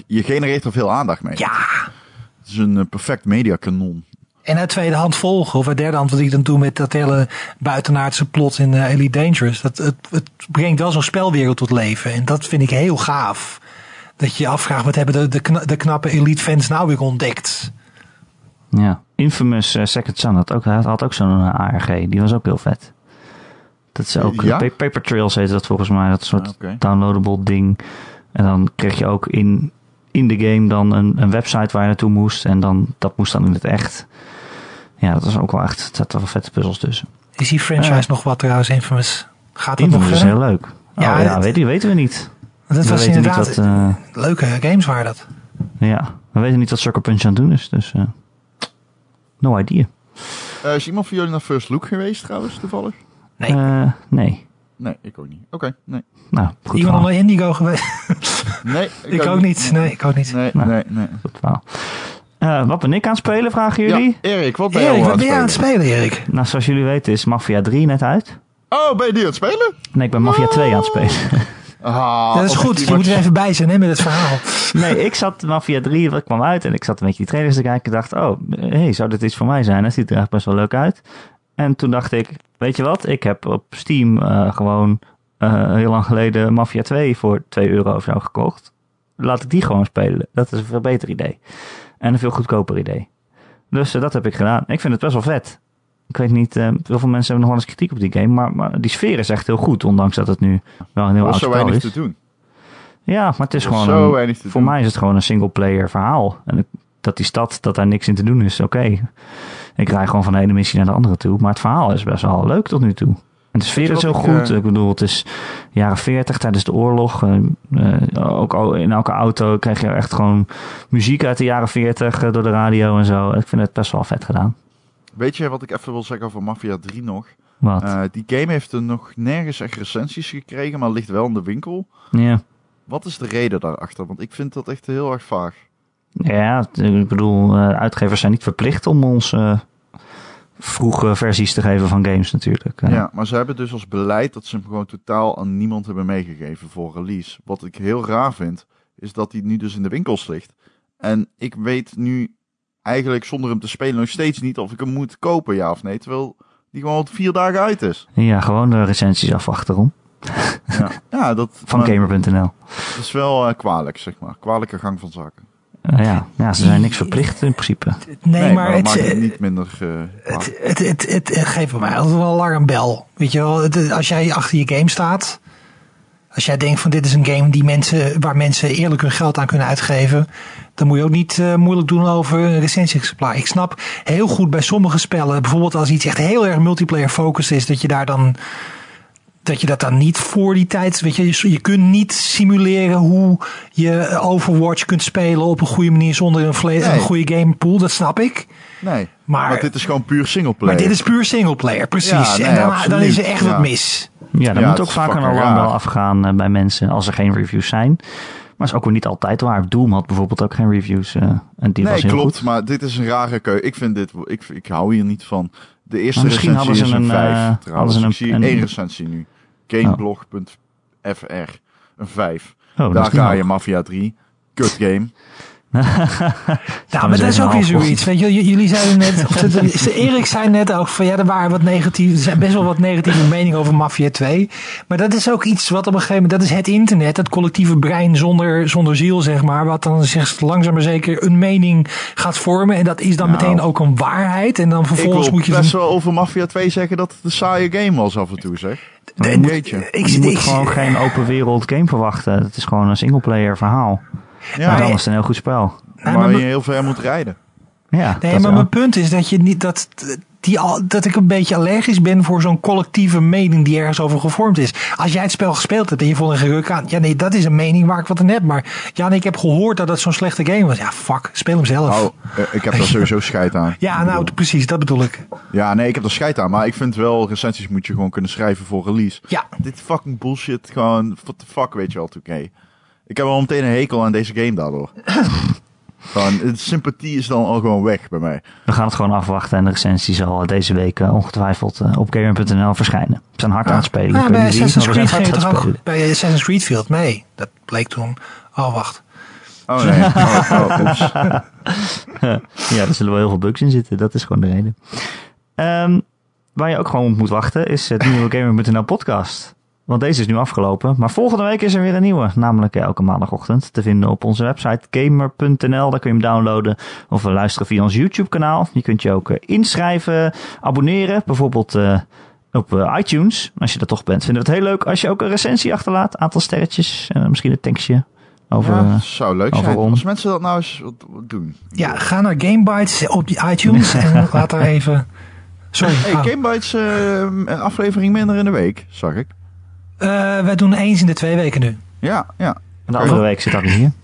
Speaker 2: je genereert er veel aandacht mee.
Speaker 3: Ja.
Speaker 2: Het is een eh, perfect mediakanon.
Speaker 3: En uit tweede hand volgen, of uit derde hand, wat ik dan doe met dat hele buitenaardse plot in eh, Elite Dangerous. Dat, het, het brengt wel zo'n spelwereld tot leven. En dat vind ik heel gaaf. Dat je je afvraagt, wat hebben de, de, kna- de knappe Elite fans nou weer ontdekt?
Speaker 1: Ja. Infamous eh, Second Son had ook, had ook zo'n ARG. Die was ook heel vet. Dat is ook
Speaker 2: Ja?
Speaker 1: Paper Trails heet dat volgens mij. Dat soort
Speaker 2: Ah,
Speaker 1: downloadable ding. En dan kreeg je ook in, in de game dan een, een website waar je naartoe moest. En dan, dat moest dan in het echt. Ja, dat was ook wel echt. Er zaten wel vette puzzels tussen.
Speaker 3: Is die franchise nog wat trouwens, Infamous? Gaat dat nog
Speaker 1: Infamous is heel leuk.
Speaker 3: Ja,
Speaker 1: Ja, ja
Speaker 3: het-
Speaker 1: weet, weten we niet.
Speaker 3: Dat
Speaker 1: we
Speaker 3: was
Speaker 1: weten
Speaker 3: inderdaad
Speaker 1: niet wat, eh,
Speaker 3: leuke games waren dat.
Speaker 1: ja, we weten niet wat Sucker Punch aan het doen is. Dus eh, no idea.
Speaker 2: Eh, is iemand van jullie naar First Look geweest trouwens, toevallig?
Speaker 3: Nee.
Speaker 1: Eh, nee.
Speaker 2: Nee, ik ook niet. Oké, nee.
Speaker 1: Nou, goed
Speaker 3: Iemand naar Indigo geweest?
Speaker 2: Nee,
Speaker 3: ik ook niet. Nee, ik ook niet.
Speaker 2: Nee,
Speaker 1: Nee.
Speaker 2: nee, nee.
Speaker 1: Goed verhaal. Eh, wat ben ik aan het spelen, vragen jullie?
Speaker 2: Ja, Erik, wat ben je
Speaker 3: Erik, wat
Speaker 2: aan
Speaker 3: ben je aan het
Speaker 2: spelen?
Speaker 3: Erik?
Speaker 1: Nou, zoals jullie weten is Mafia 3 net uit.
Speaker 2: Oh, ben je die aan het spelen?
Speaker 1: Nee, ik ben Mafia 2 aan het spelen.
Speaker 2: Ah,
Speaker 3: dat is goed. Je moet er even bij zijn hè, met het verhaal.
Speaker 1: nee, ik zat Mafia 3, dat kwam uit en ik zat een beetje die trailers te kijken. en dacht, oh, hey, zou dit iets voor mij zijn? Dat ziet er echt best wel leuk uit. En toen dacht ik, weet je wat? Ik heb op Steam eh, gewoon eh, heel lang geleden Mafia 2 voor 2 euro of zo gekocht. Laat ik die gewoon spelen. Dat is een veel beter idee. En een veel goedkoper idee. Dus eh, dat heb ik gedaan. Ik vind het best wel vet. Ik weet niet, heel veel mensen hebben nog wel eens kritiek op die game. Maar, maar die sfeer is echt heel goed. Ondanks dat het nu wel een heel oud
Speaker 2: zo
Speaker 1: spel
Speaker 2: weinig
Speaker 1: is.
Speaker 2: te doen.
Speaker 1: Ja, maar het is gewoon
Speaker 2: zo
Speaker 1: een- voor
Speaker 2: doen.
Speaker 1: mij is het gewoon een single player verhaal. En dat die stad, dat daar niks in te doen is, oké. Ik rij gewoon van de ene missie naar de andere toe. Maar het verhaal is best wel leuk tot nu toe. En de sfeer is heel goed.
Speaker 2: eh,
Speaker 1: Ik bedoel, het is jaren 40 tijdens de oorlog. eh, ook al in elke auto krijg je echt gewoon muziek uit de jaren 40 eh, door de radio en zo. Ik vind het best wel vet gedaan.
Speaker 2: Weet je wat ik even wil zeggen over Mafia 3 nog?
Speaker 1: Wat?
Speaker 2: Die game heeft er nog nergens echt recensies gekregen, maar ligt wel in de winkel.
Speaker 1: ja.
Speaker 2: Wat is de reden daarachter? Want ik vind dat echt heel erg vaag.
Speaker 1: Ja, ik bedoel, eh, uitgevers zijn niet verplicht om ons eh, vroege versies te geven van games natuurlijk. Eh,
Speaker 2: Ja, maar ze hebben dus als beleid dat ze hem gewoon totaal aan niemand hebben meegegeven voor release. Wat ik heel raar vind, is dat hij nu dus in de winkels ligt. En ik weet nu eigenlijk zonder hem te spelen nog steeds niet of ik hem moet kopen, ja of nee. Terwijl die gewoon al vier dagen uit is.
Speaker 1: Ja, gewoon de recensies afwachten om.
Speaker 2: Ja, ja dat,
Speaker 1: Van Gamer.nl.
Speaker 2: dat is wel kwalijk, zeg maar. Kwalijke gang van zaken.
Speaker 1: Eh, ja. ja, ze zijn niks verplicht in principe.
Speaker 3: Nee, maar, het,
Speaker 2: maakt het
Speaker 3: eh,
Speaker 2: niet minder eh,
Speaker 3: het, het, het, het, het geeft bij mij altijd wel een alarmbel. Weet je wel, het- als jij achter je game staat, Als jij denkt van dit is een game die mensen, waar mensen eerlijk hun geld aan kunnen uitgeven, dan moet je ook niet uh, moeilijk doen over een recensie-exemplaar. Ik snap heel goed bij sommige spellen, bijvoorbeeld als iets echt heel erg multiplayer focused is, dat je daar dan dat je dat dan niet voor die tijd, weet je, je kunt niet simuleren hoe je Overwatch kunt spelen op een goede manier zonder een, nee. een goede gamepool, dat snap ik.
Speaker 2: Nee, maar, maar, dit is gewoon puur singleplayer.
Speaker 3: Maar dit is puur singleplayer, precies. Ja, nee, en dan, dan, is er echt
Speaker 2: ja.
Speaker 3: wat mis.
Speaker 1: Ja, dat moet ook vaak een alarm wel afgaan uh, bij mensen als er geen reviews zijn. Maar is ook weer niet altijd waar. Doom had bijvoorbeeld ook geen reviews. Uh, en die
Speaker 2: nee,
Speaker 1: was heel
Speaker 2: klopt.
Speaker 1: Goed.
Speaker 2: Maar dit is een rare keuze. Ik vind dit, ik, ik hou hier niet van. De eerste
Speaker 1: misschien hadden ze
Speaker 2: is een,
Speaker 1: een,
Speaker 2: 5.
Speaker 1: uh,
Speaker 2: trouwens.
Speaker 1: hadden
Speaker 2: Ik
Speaker 1: ze
Speaker 2: zie
Speaker 1: een,
Speaker 2: één
Speaker 1: een,
Speaker 2: recensie nu. Gameblog.fr. Een 5.
Speaker 1: Oh,
Speaker 2: Daar ga je Mafia 3. Kut game.
Speaker 3: nou, maar dat is ook weer zoiets. Weet je, jullie zeiden net, of het, Erik zei net ook van ja, er waren wat negatieve, er zijn best wel wat negatieve meningen over Mafia 2. Maar dat is ook iets wat op een gegeven moment, dat is het internet, het collectieve brein zonder, zonder ziel, zeg maar. Wat dan zich langzaam maar zeker een mening gaat vormen. En dat is dan
Speaker 2: Nou.
Speaker 3: meteen ook een waarheid. En dan vervolgens
Speaker 2: ik wil
Speaker 3: moet je.
Speaker 2: best wel over Mafia 2 zeggen dat het een saaie game was af en toe, zeg. Een beetje.
Speaker 3: ik,
Speaker 1: je moet
Speaker 3: ik-
Speaker 1: gewoon geen open wereld game verwachten. Het is gewoon een singleplayer verhaal.
Speaker 2: Ja,
Speaker 1: maar dan
Speaker 3: nee.
Speaker 1: is het een heel goed spel.
Speaker 3: Nee,
Speaker 2: waar
Speaker 3: maar-
Speaker 2: je heel ver moet rijden.
Speaker 1: Ja,
Speaker 3: Nee,
Speaker 1: dat
Speaker 3: maar
Speaker 1: wel.
Speaker 3: mijn punt is dat je niet dat. Die al, dat ik een beetje allergisch ben voor zo'n collectieve mening die ergens over gevormd is. Als jij het spel gespeeld hebt en je vond een geruk aan. Ja, nee, dat is een mening waar ik wat aan heb. Maar ja, nee, ik heb gehoord dat het zo'n slechte game was. Ja, fuck, speel hem zelf.
Speaker 2: Oh, eh, ik heb daar sowieso scheid aan.
Speaker 3: ja, nou, precies, dat bedoel ik.
Speaker 2: Ja, nee, ik heb er scheid aan. Maar ik vind wel, recensies moet je gewoon kunnen schrijven voor release.
Speaker 3: Ja,
Speaker 2: Dit fucking bullshit, gewoon, what the fuck, weet je wel, 2K. Ik heb al meteen een hekel aan deze game daardoor. gewoon, de sympathie is dan al gewoon weg bij mij.
Speaker 1: We gaan het gewoon afwachten en de recensie zal deze week eh, ongetwijfeld eh, op gamer.nl verschijnen. We zijn hard aan het spelen. weet
Speaker 3: bij Assassin's Creed ging het ook bij Assassin's Creed viel het mee. Dat bleek toen. Oh, wacht.
Speaker 2: Oh nee, oh, oh.
Speaker 1: Ja, er zullen wel heel veel bugs in zitten. Dat is gewoon de reden. Ehm, waar je ook gewoon op moet wachten is het nieuwe gamer.nl podcast. Want deze is nu afgelopen. Maar volgende week is er weer een nieuwe. Namelijk elke maandagochtend te vinden op onze website gamer.nl. Daar kun je hem downloaden of luisteren via ons YouTube kanaal. Je kunt je ook eh, inschrijven, abonneren. Bijvoorbeeld eh, op eh, iTunes. Als je er toch bent. Vinden we het heel leuk als je ook een recensie achterlaat. Aantal sterretjes. En misschien een tekstje. Over,
Speaker 2: Ja, zou leuk
Speaker 1: over
Speaker 2: zijn.
Speaker 1: om.
Speaker 2: Als mensen dat nou eens doen.
Speaker 3: Ja, ga naar Gamebytes op die iTunes en laat daar even. Sorry.
Speaker 2: Hey,
Speaker 3: ah.
Speaker 2: Gamebytes eh, een aflevering minder in de week, zag ik.
Speaker 3: Eh, wij doen eens in de twee weken nu.
Speaker 2: Ja, ja.
Speaker 1: En de andere week zit dat hier.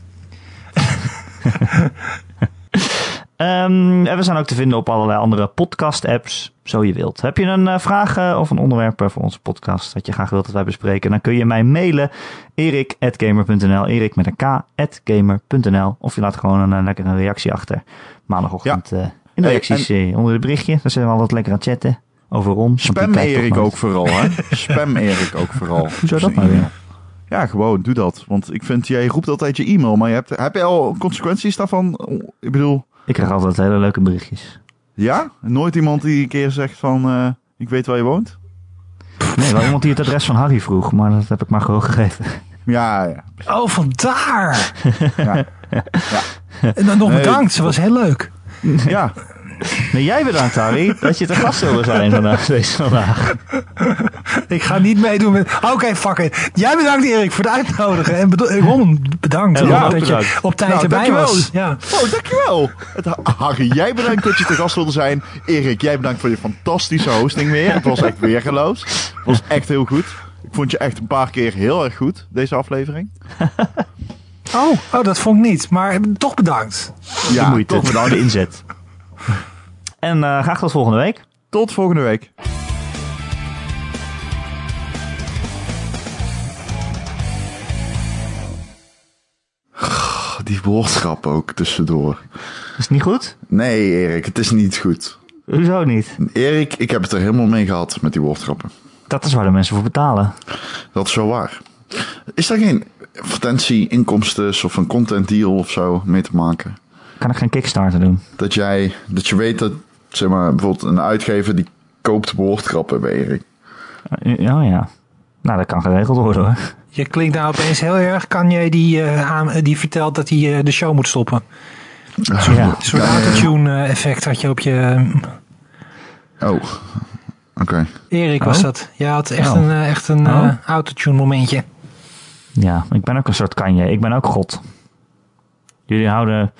Speaker 1: Ehm, en we zijn ook te vinden op allerlei andere podcast-apps, zo je wilt. Heb je een eh, vraag eh, of een onderwerp voor onze podcast dat je graag wilt dat wij bespreken, dan kun je mij mailen erik.gamer.nl, erik met een k.gamer.nl of je laat gewoon een, eh, lekkere reactie achter maandagochtend eh, in de
Speaker 2: Hey,
Speaker 1: reacties onder het berichtje. Daar zijn we altijd lekker aan het chatten over die
Speaker 2: Spam Erik ook vooral, hè? Spam Erik ook vooral.
Speaker 1: Hoezo dat nou weer?
Speaker 2: Ja, gewoon, doe dat. Want ik vind, jij roept altijd je e-mail, maar je hebt, heb je al consequenties daarvan? Ik bedoel,
Speaker 1: Ik krijg altijd hele leuke berichtjes.
Speaker 2: ja? Nooit iemand die een keer zegt van, eh, ik weet waar je woont?
Speaker 1: Nee, wel iemand die het adres van Harry vroeg, maar dat heb ik maar gewoon gegeven.
Speaker 2: Ja, ja.
Speaker 3: Oh, vandaar.
Speaker 2: Ja.
Speaker 3: En dan nog bedankt, ze was heel leuk.
Speaker 2: ja.
Speaker 1: Nee, jij bedankt Harry dat je te gast wilde zijn vandaag, deze vandaag.
Speaker 3: Ik ga niet meedoen met... Oké, fuck it. Jij bedankt Erik voor het uitnodigen. En eh, Ron, bedankt.
Speaker 1: En
Speaker 3: dat je op tijd
Speaker 2: Nou,
Speaker 3: erbij
Speaker 2: dankjewel.
Speaker 3: was. Ja.
Speaker 2: Oh, dankjewel. Het, Harry, jij bedankt dat je te gast wilde zijn. Erik, jij bedankt voor je fantastische hosting weer. Het was echt weergeloos. Het was echt heel goed. Ik vond je echt een paar keer heel erg goed, deze aflevering.
Speaker 3: Oh, oh, dat vond ik niet. Maar toch bedankt.
Speaker 1: de moeite,
Speaker 2: toch bedankt.
Speaker 1: de inzet. En eh, graag tot volgende week.
Speaker 2: Tot volgende week. Die woordgrap ook tussendoor.
Speaker 1: Is het niet goed?
Speaker 2: Nee, Erik, het is niet goed.
Speaker 1: Hoezo niet?
Speaker 2: Erik, ik heb het er helemaal mee gehad met die woordgrappen.
Speaker 1: Dat is waar de mensen voor betalen.
Speaker 2: Dat is wel waar. Is daar geen advertentie, inkomsten of een content deal of zo mee te maken?
Speaker 1: Kan ik geen Kickstarter doen?
Speaker 2: Dat jij, dat je weet dat, zeg maar, bijvoorbeeld een uitgever die koopt woordgrappen bij Erik.
Speaker 1: Eh, Ja, ja. Nou, dat kan geregeld worden hoor.
Speaker 3: Je klinkt nou opeens heel erg. Kan jij die, eh, aan, die vertelt dat hij eh, de show moet stoppen?
Speaker 1: Ja.
Speaker 3: Een soort autotune eh, effect had je op je...
Speaker 2: Oh, oké.
Speaker 3: Erik was
Speaker 1: Oh.
Speaker 3: dat. Je had echt
Speaker 1: Oh.
Speaker 3: een, echt een
Speaker 1: Oh.
Speaker 3: autotune momentje.
Speaker 1: Ja, ik ben ook een soort Kanye. Ik ben ook God. Jullie houden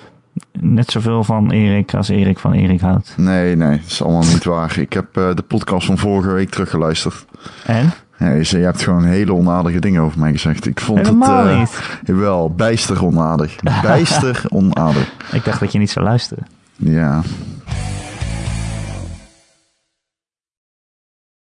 Speaker 1: net zoveel van Erik als Erik van Erik houdt.
Speaker 2: Nee, nee, dat is allemaal niet waar. Ik heb eh, de podcast van vorige week teruggeluisterd.
Speaker 1: En?
Speaker 2: Ja, je, je hebt gewoon hele onaardige dingen over mij gezegd. Ik vond
Speaker 1: Helemaal
Speaker 2: het... eh,
Speaker 1: niet.
Speaker 2: Jawel, bijster onaardig. Bijster onaardig.
Speaker 1: Ik dacht dat je niet zou luisteren.
Speaker 2: Ja,